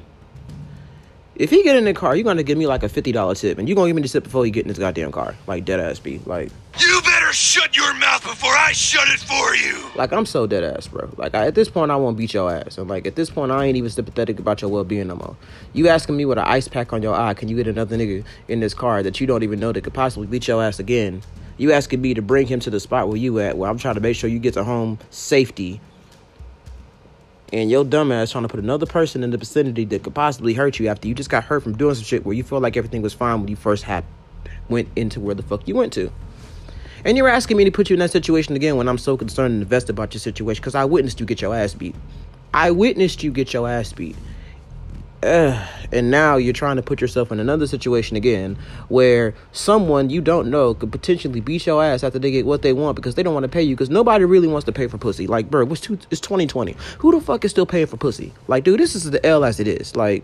If he get in the car, you're gonna give me like a fifty dollar tip, and you gonna give me the tip before you get in this goddamn car, like dead ass be like. You better shut your mouth before I shut it for you. Like I'm so dead ass, bro. Like I, at this point, I won't beat your ass, and like at this point, I ain't even sympathetic about your well being no more. You asking me with an ice pack on your eye, can you get another nigga in this car that you don't even know that could possibly beat your ass again? You asking me to bring him to the spot where you at, where I'm trying to make sure you get to home safety and your dumbass trying to put another person in the vicinity that could possibly hurt you after you just got hurt from doing some shit where you feel like everything was fine when you first had went into where the fuck you went to. And you're asking me to put you in that situation again when I'm so concerned and invested about your situation because I witnessed you get your ass beat. I witnessed you get your ass beat. Ugh. <sighs> And now you're trying to put yourself in another situation again where someone you don't know could potentially beat your ass after they get what they want because they don't want to pay you because nobody really wants to pay for pussy. Like, bro, it's, two, it's 2020. Who the fuck is still paying for pussy? Like, dude, this is the L as it is. Like,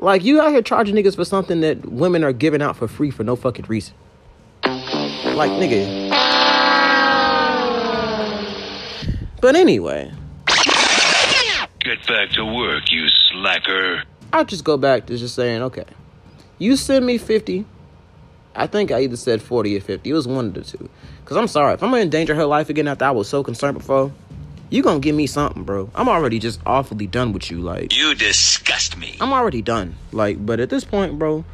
Like you out here charging niggas for something that women are giving out for free for no fucking reason. Like nigga. But anyway, Get back to work, you slacker. I'll just go back to just saying, okay, you send me 50. I think I either said 40 or 50. It was one of the two. Because I'm sorry, if I'm going to endanger her life again after I was so concerned before, you going to give me something, bro. I'm already just awfully done with you. Like, You disgust me. I'm already done. Like, but at this point, bro,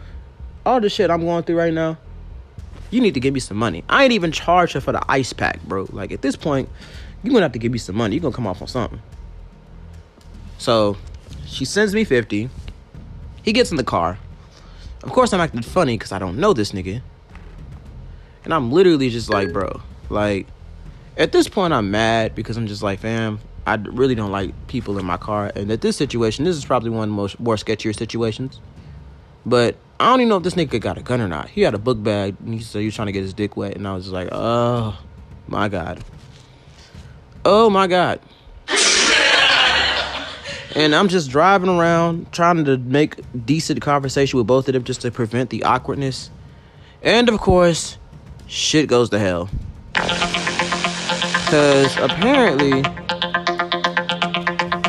all the shit I'm going through right now, you need to give me some money. I ain't even charged her for the ice pack, bro. Like, at this point, you're to have to give me some money. You're to come off on something. So, she sends me 50. He gets in the car. Of course, I'm acting funny because I don't know this nigga. And I'm literally just like, bro, like, at this point, I'm mad because I'm just like, fam, I really don't like people in my car. And at this situation, this is probably one of the most more sketchier situations. But I don't even know if this nigga got a gun or not. He had a book bag and he said he was trying to get his dick wet. And I was just like, oh my God. Oh my God. And I'm just driving around trying to make decent conversation with both of them just to prevent the awkwardness. And of course, shit goes to hell. Because apparently,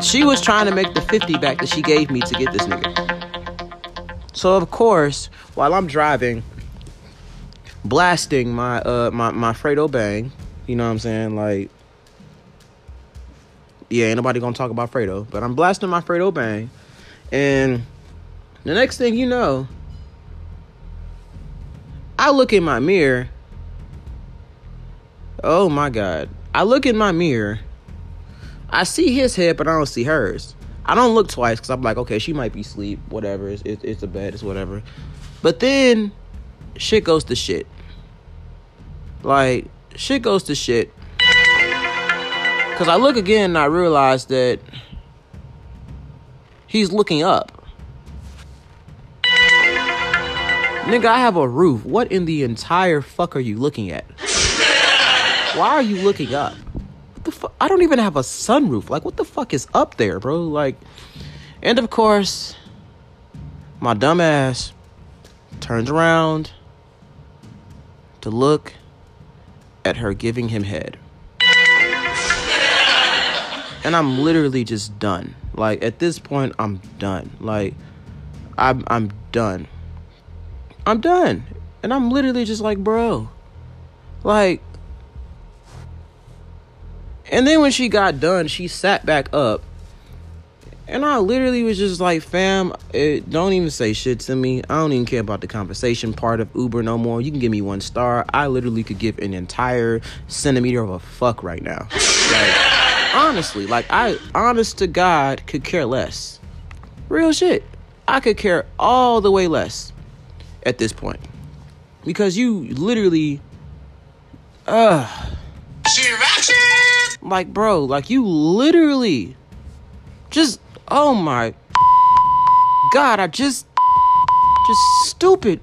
she was trying to make the 50 back that she gave me to get this nigga. So of course, while I'm driving, blasting my uh my, my Fredo Bang, you know what I'm saying? Like yeah, ain't nobody gonna talk about Fredo, but I'm blasting my Fredo Bang. And the next thing you know, I look in my mirror. Oh my god. I look in my mirror. I see his head, but I don't see hers. I don't look twice because I'm like, okay, she might be asleep. Whatever. It's, it's, it's a bed. It's whatever. But then shit goes to shit. Like, shit goes to shit. Because I look again and I realize that he's looking up. Nigga, I have a roof. What in the entire fuck are you looking at? Why are you looking up? What the fuck? I don't even have a sunroof. Like, what the fuck is up there, bro? Like, and of course, my dumbass turns around to look at her giving him head. And I'm literally just done. Like at this point, I'm done. Like I'm I'm done. I'm done. And I'm literally just like, bro. Like And then when she got done, she sat back up. And I literally was just like, fam, it, don't even say shit to me. I don't even care about the conversation part of Uber no more. You can give me one star. I literally could give an entire centimeter of a fuck right now. Like, honestly, like, I, honest to God, could care less. Real shit. I could care all the way less at this point. Because you literally, uh, like, bro, like, you literally just oh my god i just just stupid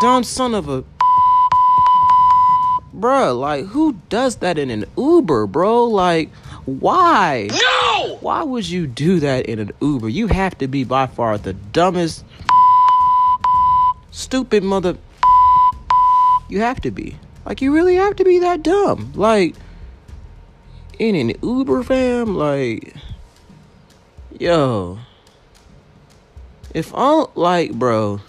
dumb son of a bruh like who does that in an uber bro? Like why? No! why would you do that in an uber? You have to be by far the dumbest stupid mother you have to be. Like you really have to be that dumb. Like in an Uber fam, like, yo, if all like, bro,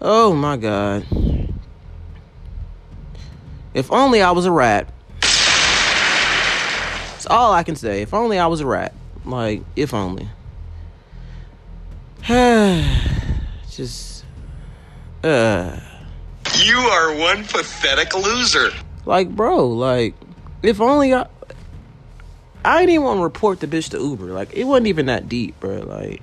oh my god, if only I was a rat. That's all I can say. If only I was a rat. Like, if only. <sighs> Just, uh. You are one pathetic loser. Like, bro, like, if only I. I didn't even want to report the bitch to Uber. Like, it wasn't even that deep, bro. Like,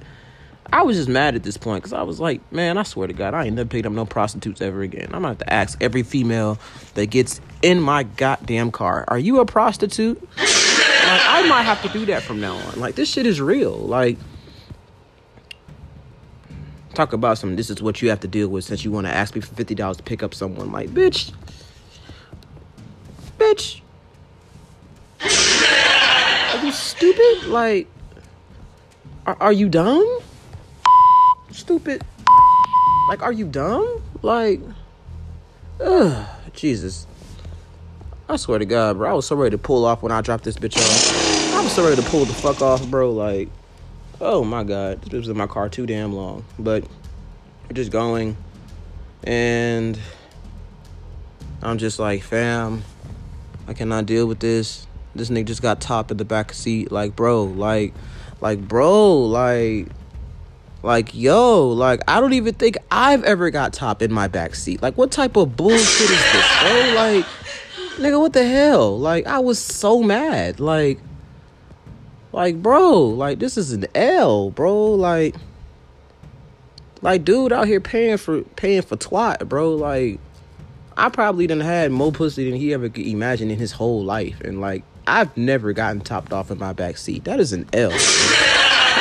I was just mad at this point because I was like, man, I swear to God, I ain't never picked up no prostitutes ever again. I'm gonna have to ask every female that gets in my goddamn car, are you a prostitute? like, I might have to do that from now on. Like, this shit is real. Like, talk about some, this is what you have to deal with since you want to ask me for $50 to pick up someone. Like, bitch. Bitch. Are you stupid? Like, Are, are you dumb? Stupid. Like, are you dumb? Like, ugh, Jesus. I swear to God, bro. I was so ready to pull off when I dropped this bitch off. I was so ready to pull the fuck off, bro. Like, oh my God. This was in my car too damn long. But we're just going. And I'm just like, fam, I cannot deal with this. This nigga just got topped in the back seat. Like, bro, like, like, bro, like, like, yo, like, I don't even think I've ever got top in my back seat. Like, what type of bullshit is this, bro? Like, nigga, what the hell? Like, I was so mad. Like, like, bro, like, this is an L, bro. Like, like, dude out here paying for paying for twat, bro. Like, I probably done had more pussy than he ever could imagine in his whole life, and like, I've never gotten topped off in my back seat. That is an L.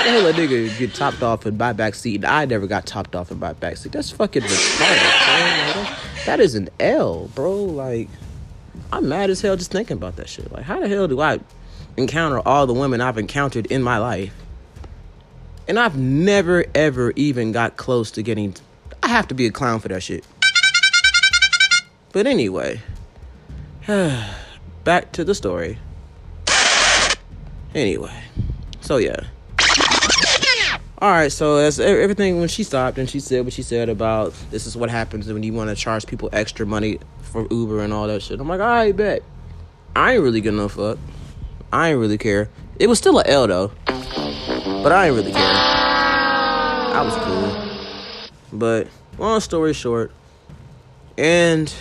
The hell a nigga get topped off in my backseat and I never got topped off in my backseat? That's fucking retarded, bro. That is an L, bro. Like, I'm mad as hell just thinking about that shit. Like, how the hell do I encounter all the women I've encountered in my life? And I've never, ever even got close to getting. I have to be a clown for that shit. But anyway, <sighs> back to the story. Anyway, so yeah. All right, so as e- everything when she stopped and she said what she said about this is what happens when you want to charge people extra money for Uber and all that shit. I'm like, all right, bet. I ain't really gonna fuck. I ain't really care. It was still a L though, but I ain't really care. I was cool. But long story short, and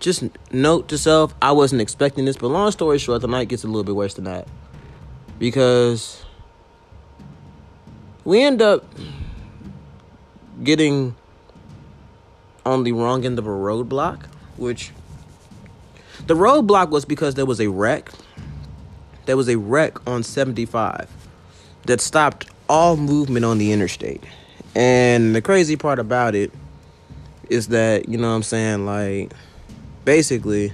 just note to self, I wasn't expecting this, but long story short, the night gets a little bit worse than that. Because we end up getting on the wrong end of a roadblock, which the roadblock was because there was a wreck. There was a wreck on 75 that stopped all movement on the interstate. And the crazy part about it is that, you know what I'm saying, like basically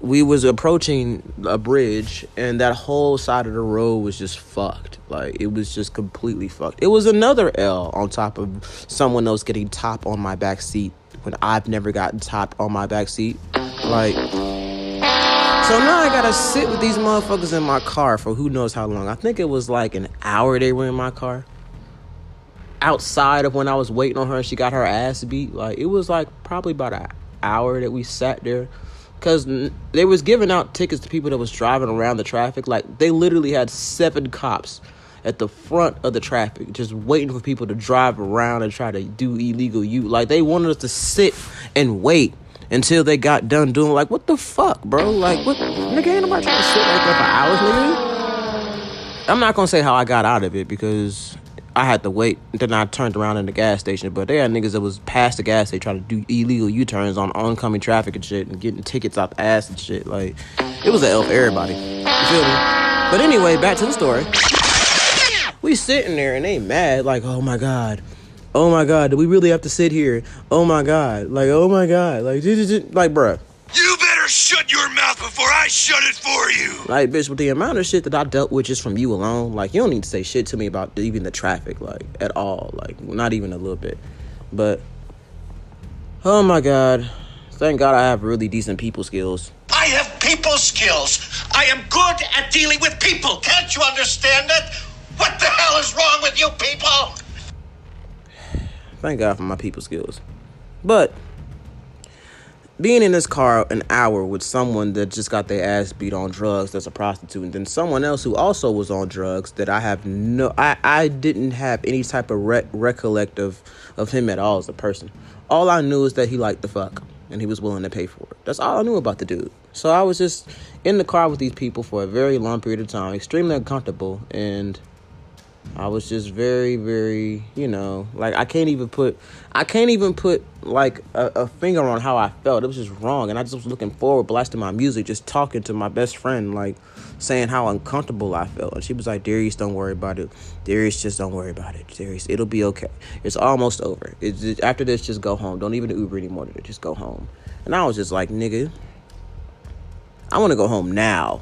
we was approaching a bridge and that whole side of the road was just fucked. Like it was just completely fucked. It was another l on top of someone else getting top on my back seat when i've never gotten top on my back seat. Like so now i gotta sit with these motherfuckers in my car for who knows how long. I think it was like an hour they were in my car. Outside of when i was waiting on her and she got her ass beat like it was like probably about an hour that we sat there because they was giving out tickets to people that was driving around the traffic like they literally had seven cops at the front of the traffic just waiting for people to drive around and try to do illegal you. like they wanted us to sit and wait until they got done doing like what the fuck bro like what nigga ain't nobody trying to sit right there for hours nigga i'm not gonna say how i got out of it because I had to wait. Then I turned around in the gas station. But they had niggas that was past the gas station trying to do illegal U turns on oncoming traffic and shit and getting tickets out the ass and shit. Like, it was an L for everybody. You feel me? But anyway, back to the story. We sitting there and they mad, like, oh my God. Oh my God, do we really have to sit here? Oh my God. Like, oh my God. Like, <laughs> like, bruh. Better shut your mouth before I shut it for you. Like, bitch, with the amount of shit that I dealt with just from you alone, like, you don't need to say shit to me about even the traffic, like, at all. Like, not even a little bit. But, oh my God. Thank God I have really decent people skills. I have people skills. I am good at dealing with people. Can't you understand it? What the hell is wrong with you people? Thank God for my people skills. But, being in this car an hour with someone that just got their ass beat on drugs that's a prostitute and then someone else who also was on drugs that i have no i, I didn't have any type of rec- recollect of, of him at all as a person. All i knew is that he liked the fuck and he was willing to pay for it. That's all i knew about the dude. So i was just in the car with these people for a very long period of time extremely uncomfortable and I was just very, very, you know, like I can't even put, I can't even put like a, a, finger on how I felt. It was just wrong, and I just was looking forward, blasting my music, just talking to my best friend, like saying how uncomfortable I felt, and she was like, "Darius, don't worry about it. Darius, just don't worry about it. Darius, it'll be okay. It's almost over. It's just, after this, just go home. Don't even Uber anymore. Just go home." And I was just like, "Nigga, I want to go home now."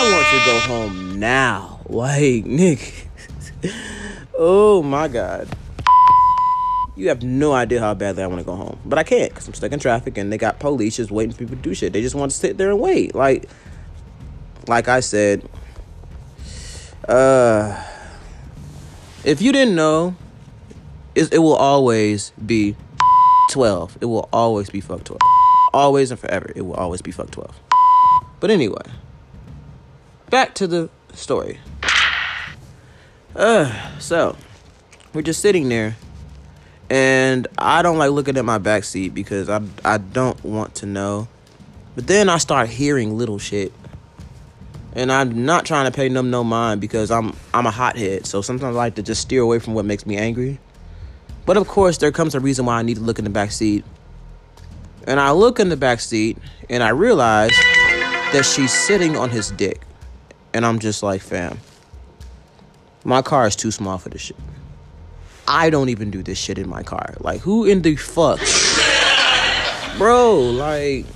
I want to go home now. Like, Nick. oh my God. You have no idea how badly I want to go home. But I can't because I'm stuck in traffic and they got police just waiting for people to do shit. They just want to sit there and wait. Like, like I said, uh, if you didn't know, it, it will always be 12. It will always be fuck 12. Always and forever. It will always be fuck 12. But anyway, back to the story. Uh, so we're just sitting there, and I don't like looking at my back seat because I I don't want to know. But then I start hearing little shit, and I'm not trying to pay them no mind because I'm I'm a hothead. So sometimes I like to just steer away from what makes me angry. But of course, there comes a reason why I need to look in the back seat. And I look in the back seat and I realize that she's sitting on his dick. And I'm just like, fam, my car is too small for this shit. I don't even do this shit in my car. Like, who in the fuck? Bro, like,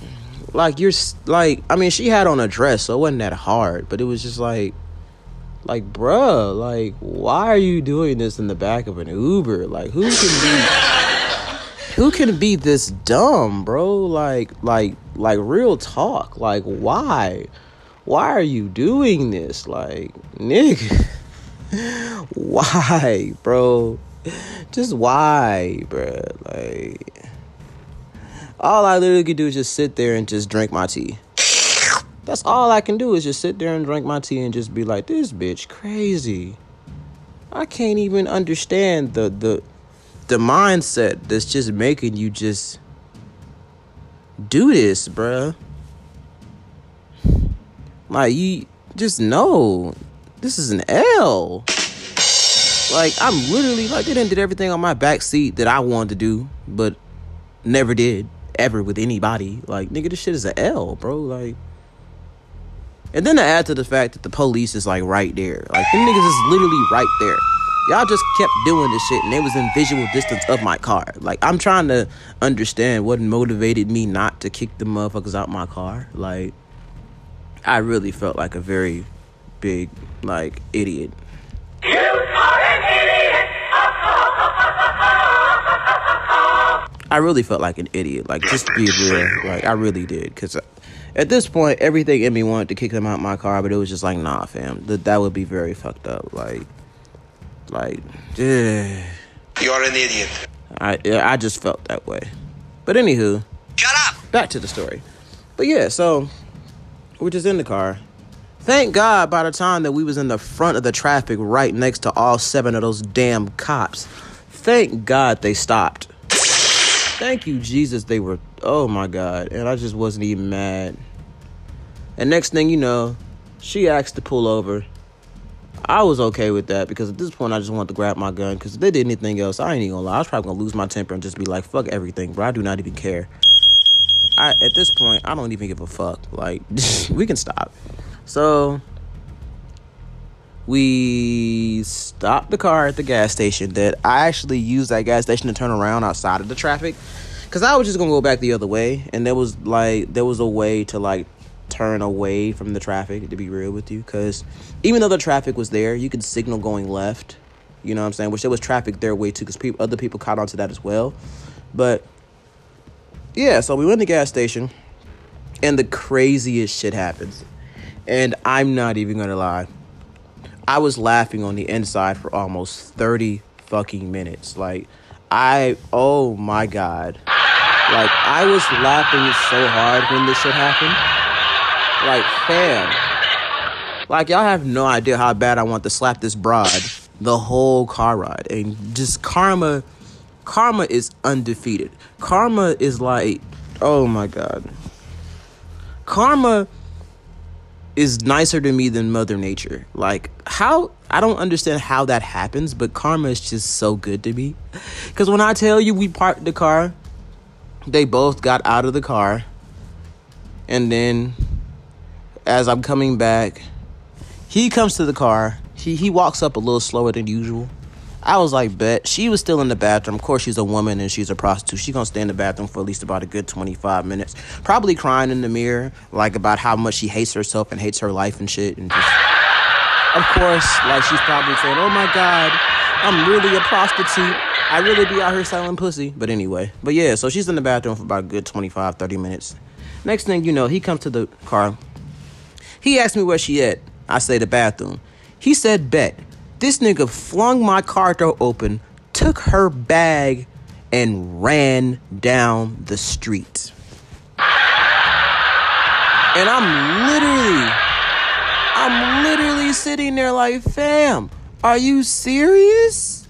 like you're like, I mean, she had on a dress, so it wasn't that hard, but it was just like, like, bruh, like, why are you doing this in the back of an Uber? Like, who can be, who can be this dumb, bro? Like, like, like, real talk. Like, why? Why are you doing this? Like, nigga, <laughs> why, bro? Just why, bro? Like, all I literally could do is just sit there and just drink my tea. That's all I can do is just sit there and drink my tea and just be like, this bitch crazy. I can't even understand the the the mindset that's just making you just do this, bruh. Like you just know this is an L. Like I'm literally like they didn't did everything on my back seat that I wanted to do, but never did ever with anybody. Like nigga, this shit is an L, bro. Like. And then to add to the fact that the police is like right there. Like them niggas is literally right there. Y'all just kept doing this shit and they was in visual distance of my car. Like I'm trying to understand what motivated me not to kick the motherfuckers out my car. Like I really felt like a very big like idiot. You are an idiot. I really felt like an idiot. Like just to be real, like I really did. Cause at this point, everything in me wanted to kick them out my car, but it was just like, nah, fam, that that would be very fucked up. Like, like, yeah. You're an idiot. I I just felt that way. But anywho, shut up. Back to the story. But yeah, so we're just in the car. Thank God by the time that we was in the front of the traffic right next to all seven of those damn cops. Thank God they stopped. Thank you, Jesus. They were, oh my God. And I just wasn't even mad. And next thing you know, she asked to pull over. I was okay with that because at this point I just wanted to grab my gun because if they did anything else, I ain't even gonna lie. I was probably gonna lose my temper and just be like, fuck everything, bro. I do not even care. I at this point I don't even give a fuck. Like <laughs> we can stop. So we stopped the car at the gas station that I actually used that gas station to turn around outside of the traffic. Cause I was just gonna go back the other way. And there was like there was a way to like turn away from the traffic, to be real with you. Cause even though the traffic was there, you could signal going left. You know what I'm saying? Which there was traffic their way too, because people other people caught onto that as well. But yeah, so we went to the gas station and the craziest shit happens. And I'm not even gonna lie. I was laughing on the inside for almost 30 fucking minutes. Like, I, oh my God. Like, I was laughing so hard when this shit happened. Like, fam. Like, y'all have no idea how bad I want to slap this broad the whole car ride. And just karma, karma is undefeated. Karma is like, oh my God. Karma is nicer to me than Mother Nature. Like how I don't understand how that happens, but karma is just so good to me. Cause when I tell you we parked the car, they both got out of the car, and then as I'm coming back, he comes to the car. He he walks up a little slower than usual. I was like, bet. She was still in the bathroom. Of course, she's a woman and she's a prostitute. She's gonna stay in the bathroom for at least about a good 25 minutes. Probably crying in the mirror, like about how much she hates herself and hates her life and shit. And just, of course, like she's probably saying, oh my God, I'm really a prostitute. I really be out here selling pussy. But anyway, but yeah, so she's in the bathroom for about a good 25, 30 minutes. Next thing you know, he comes to the car. He asked me where she at. I say the bathroom. He said, bet. This nigga flung my car door open, took her bag, and ran down the street. And I'm literally, I'm literally sitting there like, fam, are you serious?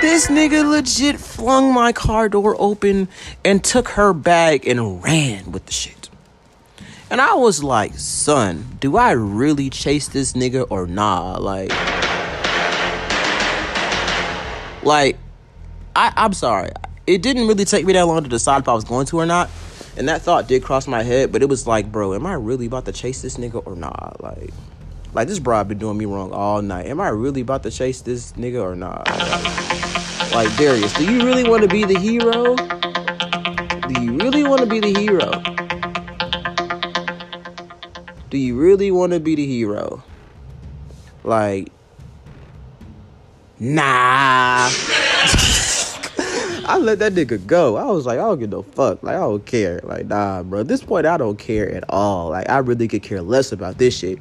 This nigga legit flung my car door open and took her bag and ran with the shit. And I was like, son, do I really chase this nigga or nah? Like, like, I, I'm sorry. It didn't really take me that long to decide if I was going to or not. And that thought did cross my head, but it was like, bro, am I really about to chase this nigga or not? Like, like this bro been doing me wrong all night. Am I really about to chase this nigga or not? Like, like Darius, do you really want to be the hero? Do you really want to be the hero? Do you really want to be the hero? Like, nah. <laughs> I let that nigga go. I was like, I don't give no fuck. Like, I don't care. Like, nah, bro. At this point, I don't care at all. Like, I really could care less about this shit.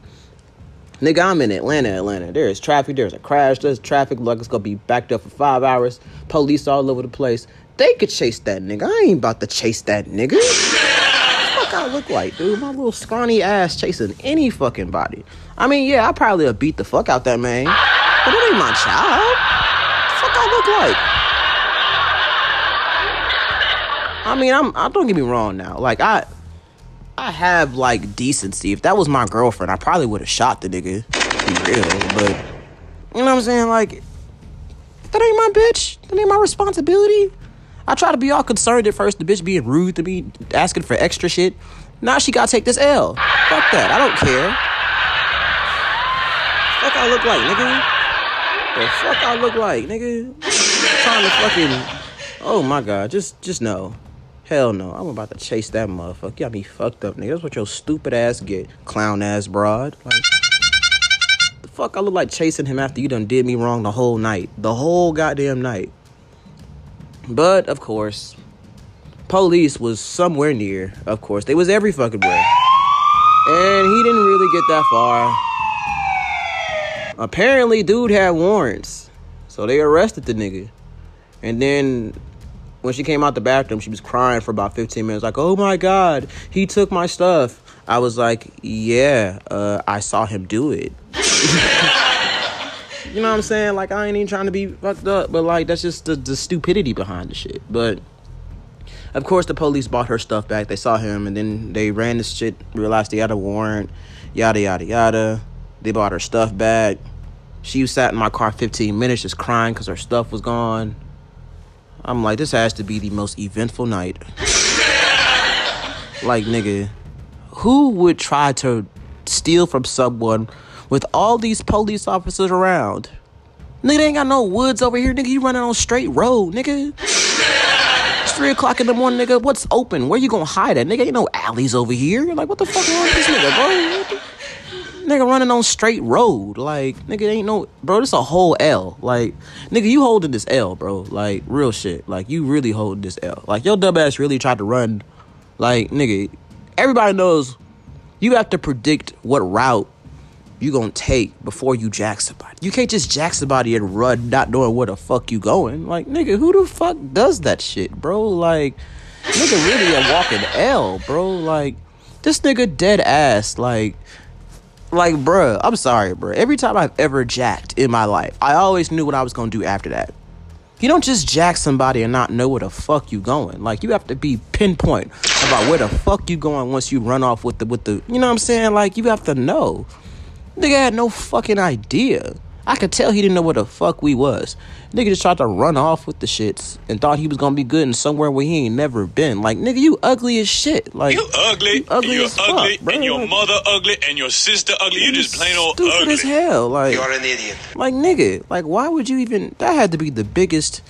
Nigga, I'm in Atlanta, Atlanta. There is traffic. There's a crash. There's traffic. Like, it's gonna be backed up for five hours. Police all over the place. They could chase that nigga. I ain't about to chase that nigga. Fuck I look like, dude? My little scrawny ass chasing any fucking body. I mean, yeah, I probably have beat the fuck out that man. But that ain't my child. The fuck I look like? I mean, I'm. I don't get me wrong now. Like I, I have like decency. If that was my girlfriend, I probably would have shot the nigga. Be real, but you know what I'm saying? Like that ain't my bitch. That ain't my responsibility. I try to be all concerned at first. The bitch being rude to me, asking for extra shit. Now she gotta take this L. Fuck that. I don't care. Fuck I look like, nigga. The fuck I look like, nigga. Trying to fucking. Oh my god. Just, just no. Hell no. I'm about to chase that motherfucker. Got me fucked up, nigga. That's what your stupid ass get, clown ass broad. Like, the fuck I look like chasing him after you done did me wrong the whole night. The whole goddamn night. But of course, police was somewhere near. Of course, they was every fucking way. And he didn't really get that far. Apparently, dude had warrants. So they arrested the nigga. And then when she came out the bathroom, she was crying for about 15 minutes, like, oh my God, he took my stuff. I was like, yeah, uh, I saw him do it. <laughs> you know what I'm saying? Like, I ain't even trying to be fucked up, but like, that's just the, the stupidity behind the shit. But of course, the police bought her stuff back. They saw him, and then they ran this shit, realized they had a warrant, yada, yada, yada. They bought her stuff back. She sat in my car 15 minutes just crying because her stuff was gone. I'm like, this has to be the most eventful night. <laughs> like, nigga, who would try to steal from someone with all these police officers around? Nigga, they ain't got no woods over here, nigga. You running on straight road, nigga. It's three o'clock in the morning, nigga. What's open? Where you gonna hide at, nigga? Ain't no alleys over here. You're like, what the fuck wrong with this nigga, bro? Nigga running on straight road. Like, nigga ain't no bro, this a whole L. Like, nigga, you holding this L, bro. Like, real shit. Like, you really holding this L. Like, your dumb ass really tried to run. Like, nigga, everybody knows you have to predict what route you gonna take before you jack somebody. You can't just jack somebody and run not knowing where the fuck you going. Like, nigga, who the fuck does that shit, bro? Like, nigga really a walking L, bro. Like, this nigga dead ass, like, like, bruh, I'm sorry, bruh. Every time I've ever jacked in my life, I always knew what I was gonna do after that. You don't just jack somebody and not know where the fuck you going. Like, you have to be pinpoint about where the fuck you going once you run off with the with the. You know what I'm saying? Like, you have to know. Nigga had no fucking idea. I could tell he didn't know where the fuck we was. Nigga just tried to run off with the shits and thought he was gonna be good in somewhere where he ain't never been. Like, nigga, you ugly as shit. Like, You ugly, you ugly and you're as fuck, bro. and your Like, mother ugly, and your sister ugly. You just plain old stupid ugly. as hell. Like, You're an idiot. Like, nigga, like, why would you even? That had to be the biggest.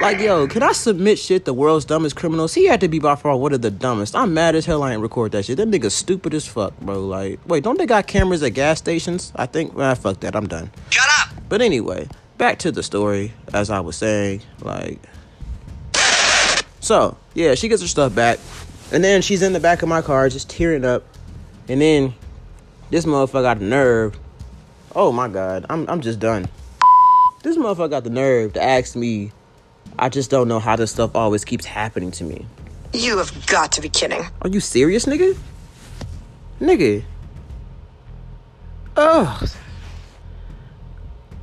Like, yo, can I submit shit? The world's dumbest criminals. He had to be by far one of the dumbest. I'm mad as hell. I ain't record that shit. That nigga stupid as fuck, bro. Like, wait, don't they got cameras at gas stations? I think. Ah, fuck that. I'm done. Shut up. But anyway, back to the story. As I was saying, like, so yeah, she gets her stuff back, and then she's in the back of my car just tearing up, and then this motherfucker got the nerve. Oh my god, I'm I'm just done. This motherfucker got the nerve to ask me. I just don't know how this stuff always keeps happening to me. You have got to be kidding. Are you serious, nigga? Nigga. Oh.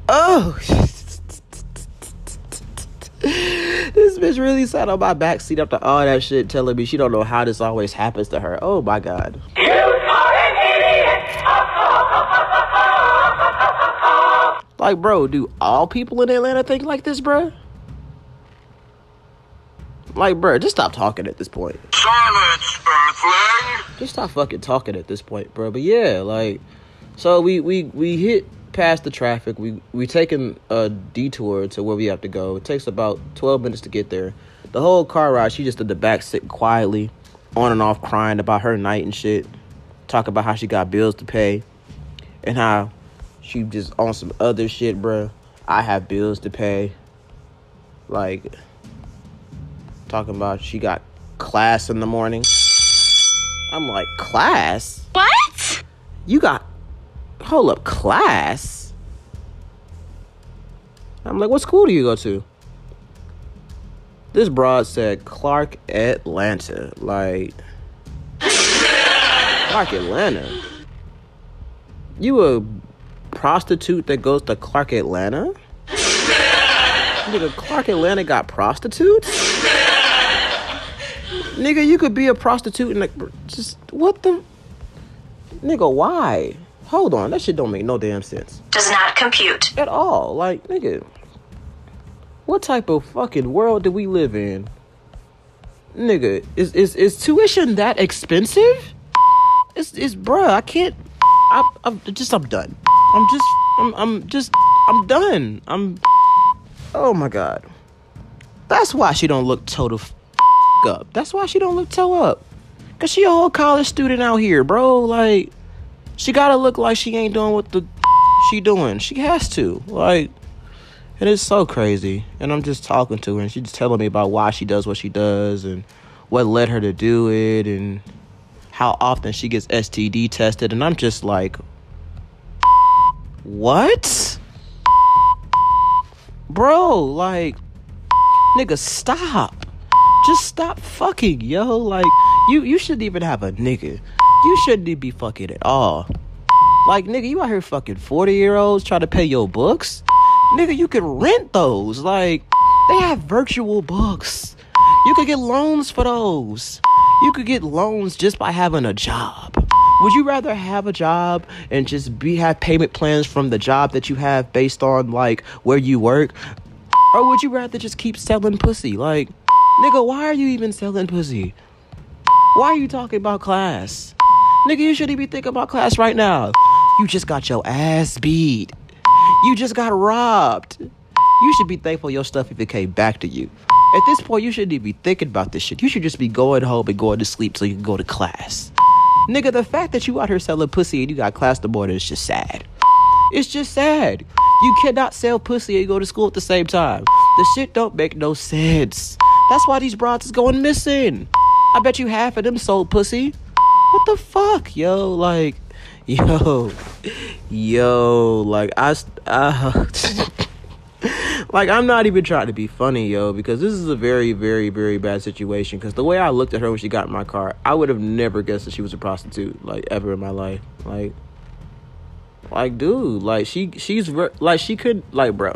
Oh. <laughs> this bitch really sat on my backseat after all that shit telling me she don't know how this always happens to her. Oh my god. <laughs> Like, bro, do all people in Atlanta think like this, bro? Like, bro, just stop talking at this point. Silence, Earthling! Just stop fucking talking at this point, bro. But yeah, like, so we we we hit past the traffic. We we taking a detour to where we have to go. It takes about twelve minutes to get there. The whole car ride, she just in the back sitting quietly, on and off crying about her night and shit. Talk about how she got bills to pay, and how she just on some other shit, bro. I have bills to pay. Like, talking about she got class in the morning. I'm like, class? What? You got, hold up, class? I'm like, what school do you go to? This broad said Clark Atlanta. Like, Clark Atlanta? You a prostitute that goes to Clark Atlanta? Nigga, Clark Atlanta got prostitutes? Nigga, you could be a prostitute and like, just, what the? Nigga, why? Hold on, that shit don't make no damn sense. Does not compute. At all. Like, nigga, what type of fucking world do we live in? Nigga, is is is tuition that expensive? It's it's bruh, I can't. I, I'm just I'm done. I'm just I'm I'm just I'm done. I'm. Oh my god. That's why she don't look total f- up. That's why she don't look toe up. Cause she a whole college student out here, bro. Like, she gotta look like she ain't doing what the <laughs> she doing. She has to. Like, it is so crazy. And I'm just talking to her, and she's just telling me about why she does what she does, and what led her to do it, and how often she gets STD tested. And I'm just like, what? Bro, like, nigga, stop. Just stop fucking, yo. Like, you you shouldn't even have a nigga. You shouldn't be fucking at all. Like, nigga, you out here fucking 40 year olds trying to pay your books? Nigga, you could rent those. Like, they have virtual books. You could get loans for those. You could get loans just by having a job. Would you rather have a job and just be have payment plans from the job that you have based on like where you work? Or would you rather just keep selling pussy? Like, nigga, why are you even selling pussy? Why are you talking about class? Nigga, you shouldn't be thinking about class right now. You just got your ass beat. You just got robbed. You should be thankful your stuff even came back to you. At this point, you shouldn't even be thinking about this shit. You should just be going home and going to sleep so you can go to class. Nigga, the fact that you out here selling pussy and you got class the morning is just sad. It's just sad. You cannot sell pussy and go to school at the same time. The shit don't make no sense. That's why these broads is going missing. I bet you half of them sold pussy. What the fuck, yo? Like, <laughs> yo, yo, like I, uh, <laughs> like I'm not even trying to be funny, yo, because this is a very, very, very bad situation. Because the way I looked at her when she got in my car, I would have never guessed that she was a prostitute, like ever in my life. Like, like, dude, like she, she's like she could, like, bro.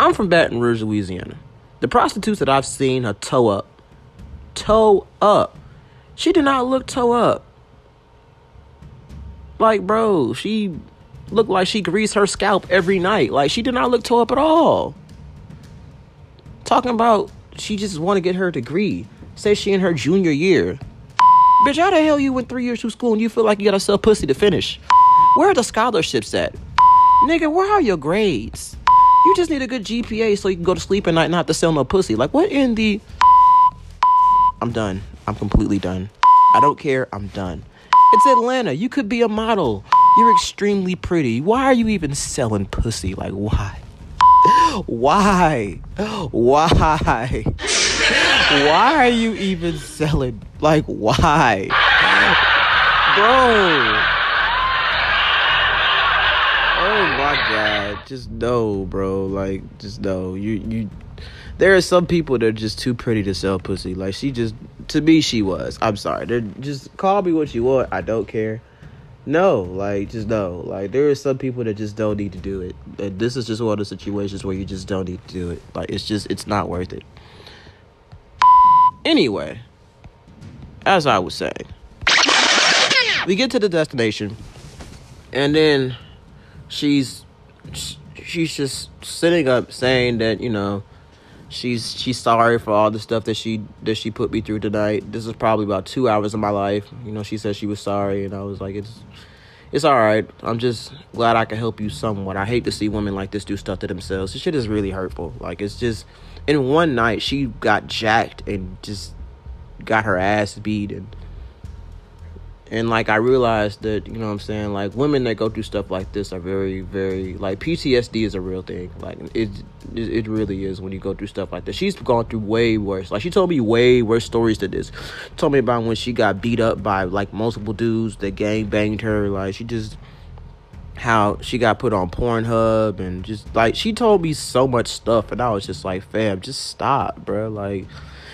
I'm from Baton Rouge, Louisiana. The prostitutes that I've seen are toe up, toe up. She did not look toe up. Like, bro, she looked like she greased her scalp every night. Like she did not look toe up at all. Talking about she just want to get her degree. Say she in her junior year. Bitch, how the hell you went three years through school and you feel like you gotta sell pussy to finish? Where are the scholarships at? Nigga, where are your grades? You just need a good GPA so you can go to sleep at night and not have to sell no pussy. Like, what in the. I'm done. I'm completely done. I don't care. I'm done. It's Atlanta. You could be a model. You're extremely pretty. Why are you even selling pussy? Like, why? <laughs> Why? Why? Why are you even selling? Like, why? Bro. Oh my god. Just no, bro. Like, just no. You, you. There are some people that are just too pretty to sell pussy. Like, she just. To me, she was. I'm sorry. They're just call me what you want. I don't care. No, like just no. Like there are some people that just don't need to do it. And this is just one of the situations where you just don't need to do it. Like it's just it's not worth it. Anyway, as I was saying, we get to the destination, and then she's she's just sitting up saying that you know she's she's sorry for all the stuff that she that she put me through tonight. This is probably about two hours of my life. You know, she said she was sorry, and I was like, it's it's all right. I'm just glad I can help you somewhat. I hate to see women like this do stuff to themselves. This shit is really hurtful. Like it's just in one night she got jacked and just got her ass beat and and like I realized that you know what I'm saying like women that go through stuff like this are very very like PTSD is a real thing. Like it it really is when you go through stuff like this. She's gone through way worse. Like she told me way worse stories than this. Told me about when she got beat up by like multiple dudes that gang banged her. Like she just how she got put on Pornhub and just like she told me so much stuff and I was just like fam just stop bro like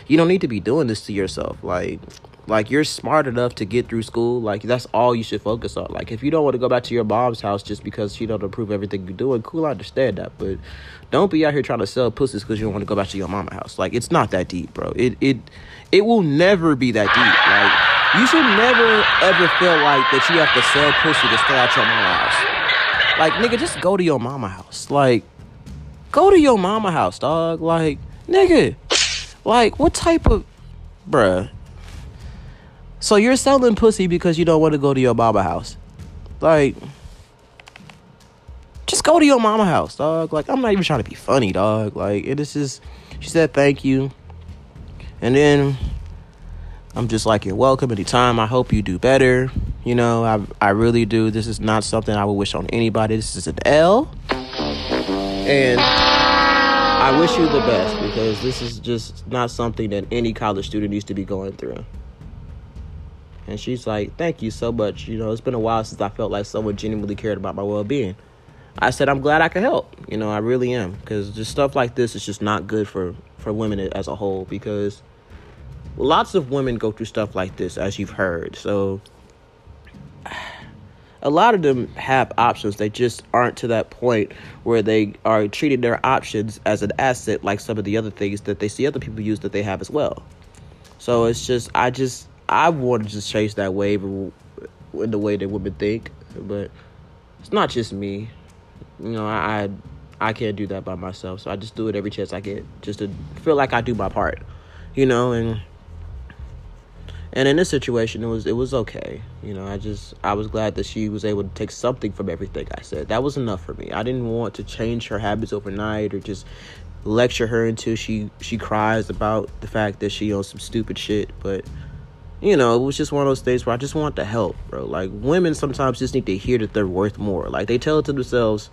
you don't need to be doing this to yourself. Like like you're smart enough to get through school. Like that's all you should focus on. Like if you don't want to go back to your mom's house just because she don't approve everything you're doing, cool, I understand that. But don't be out here trying to sell pussies because you don't want to go back to your mama house. Like it's not that deep, bro. It it it will never be that deep. Like you should never ever feel like that you have to sell pussy to stay at your mama house. Like nigga, just go to your mama house. Like go to your mama house, dog. Like nigga, like what type of bruh so you're selling pussy because you don't want to go to your mama house. Like, just go to your mama house, dog. Like, I'm not even trying to be funny, dog. Like, it is just, she said thank you. And then I'm just like, you're welcome anytime. I hope you do better. You know, I, I really do. This is not something I would wish on anybody. This is an L. And I wish you the best because this is just not something that any college student needs to be going through. And she's like, Thank you so much. You know, it's been a while since I felt like someone genuinely cared about my well being. I said, I'm glad I could help. You know, I really am. Because just stuff like this is just not good for, for women as a whole. Because lots of women go through stuff like this, as you've heard. So <sighs> a lot of them have options. They just aren't to that point where they are treating their options as an asset like some of the other things that they see other people use that they have as well. So it's just, I just, I want to chase that wave in the way that women think, but it's not just me. You know, I I can't do that by myself, so I just do it every chance I get, just to feel like I do my part. You know, and and in this situation, it was it was okay. You know, I just I was glad that she was able to take something from everything I said. That was enough for me. I didn't want to change her habits overnight or just lecture her until she she cries about the fact that she owns some stupid shit, but you know, it was just one of those things where I just want to help, bro. Like women sometimes just need to hear that they're worth more. Like they tell it to themselves,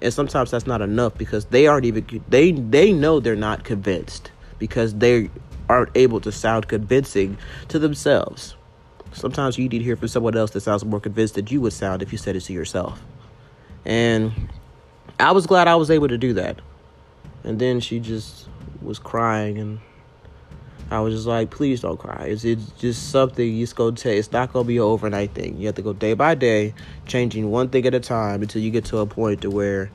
and sometimes that's not enough because they aren't even they they know they're not convinced because they aren't able to sound convincing to themselves. Sometimes you need to hear from someone else that sounds more convinced than you would sound if you said it to yourself. And I was glad I was able to do that. And then she just was crying and I was just like, please don't cry. It's, it's just something you just gonna take. It's not gonna be an overnight thing. You have to go day by day, changing one thing at a time until you get to a point to where,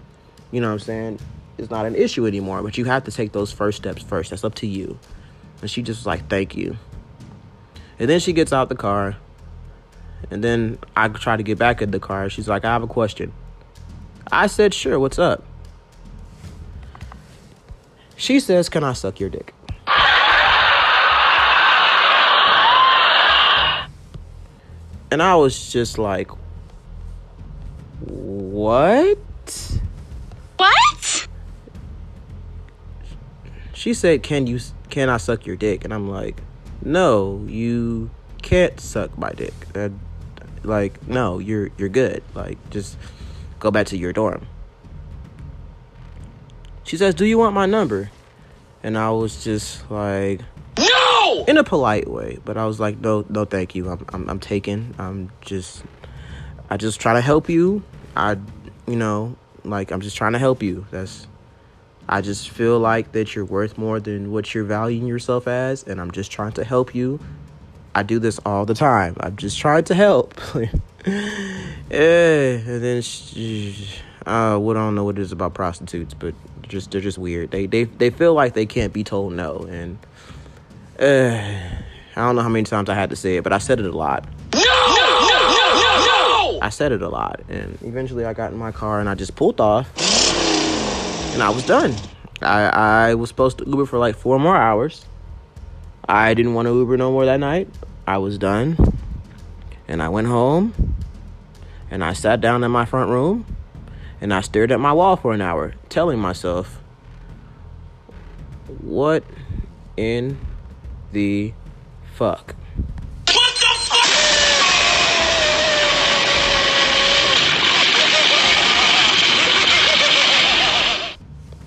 you know what I'm saying, it's not an issue anymore. But you have to take those first steps first. That's up to you. And she just was like, thank you. And then she gets out the car. And then I try to get back in the car. She's like, I have a question. I said, Sure, what's up? She says, Can I suck your dick? And I was just like, What? What? She said, "Can you? Can I suck your dick?" And I'm like, "No, you can't suck my dick. That, like, no, you're you're good. Like, just go back to your dorm." She says, "Do you want my number?" And I was just like, In a polite way, but I was like, "No, no, thank you. I'm I'm, I'm taken. I'm just I just try to help you. I, you know, like I'm just trying to help you. That's I just feel like that you're worth more than what you're valuing yourself as, and I'm just trying to help you. I do this all the time. I'm just trying to help. yeah <laughs> and then uh, what I don't know what it is about prostitutes, but just they're just weird. They they they feel like they can't be told no, and uh, I don't know how many times I had to say it, but I said it a lot. No! No! No! No! No! I said it a lot, and eventually I got in my car and I just pulled off, and I was done. I I was supposed to Uber for like four more hours. I didn't want to Uber no more that night. I was done, and I went home, and I sat down in my front room, and I stared at my wall for an hour, telling myself, "What in the fuck?"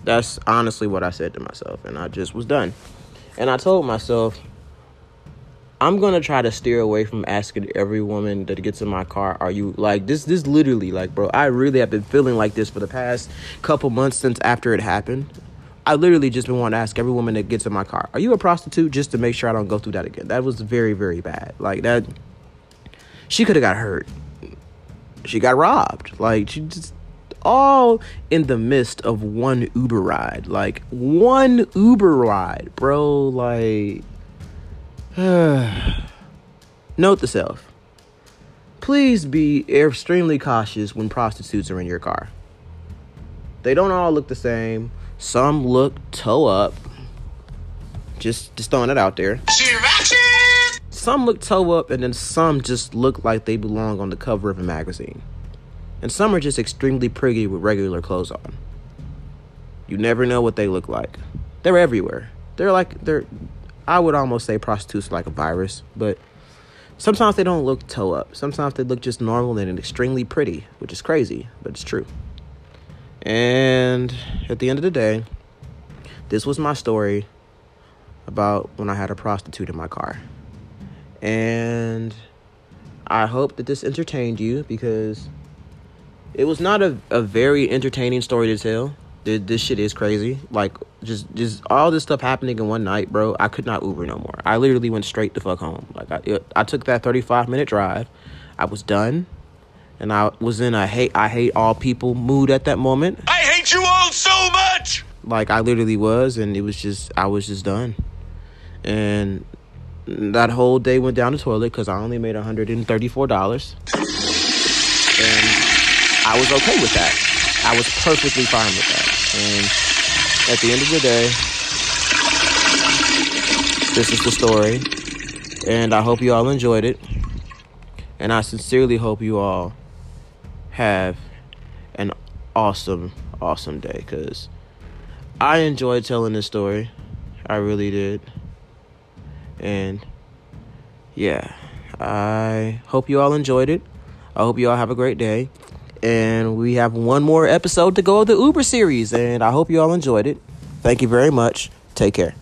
That's honestly what I said to myself, and I just was done. And I told myself, I'm gonna try to steer away from asking every woman that gets in my car, "Are you like this?" This literally, like, bro, I really have been feeling like this for the past couple months since after it happened. I literally just been wanting to ask every woman that gets in my car, "Are you a prostitute?" Just to make sure I don't go through that again. That was very, very bad. Like that, she could have got hurt. She got robbed. Like she just all in the midst of one Uber ride. Like one Uber ride, bro. Like <sighs> note to self. Please be extremely cautious when prostitutes are in your car. They don't all look the same. Some look toe up. Just just throwing it out there. Some look toe up and then some just look like they belong on the cover of a magazine. And some are just extremely pretty with regular clothes on. You never know what they look like. They're everywhere. They're like they're I would almost say prostitutes like a virus, but sometimes they don't look toe up. Sometimes they look just normal and extremely pretty, which is crazy, but it's true. And at the end of the day, this was my story about when I had a prostitute in my car. And I hope that this entertained you because it was not a, a very entertaining story to tell. This, this shit is crazy. Like just just all this stuff happening in one night, bro. I could not Uber no more. I literally went straight the fuck home. Like I it, I took that 35 minute drive. I was done. And I was in a hate I hate all people mood at that moment. I hate you all so much! Like I literally was and it was just I was just done. And that whole day went down the toilet cuz I only made $134. And I was okay with that. I was perfectly fine with that. And at the end of the day, this is the story. And I hope you all enjoyed it. And I sincerely hope you all have an awesome, awesome day because I enjoyed telling this story. I really did. And yeah, I hope you all enjoyed it. I hope you all have a great day. And we have one more episode to go of the Uber series. And I hope you all enjoyed it. Thank you very much. Take care.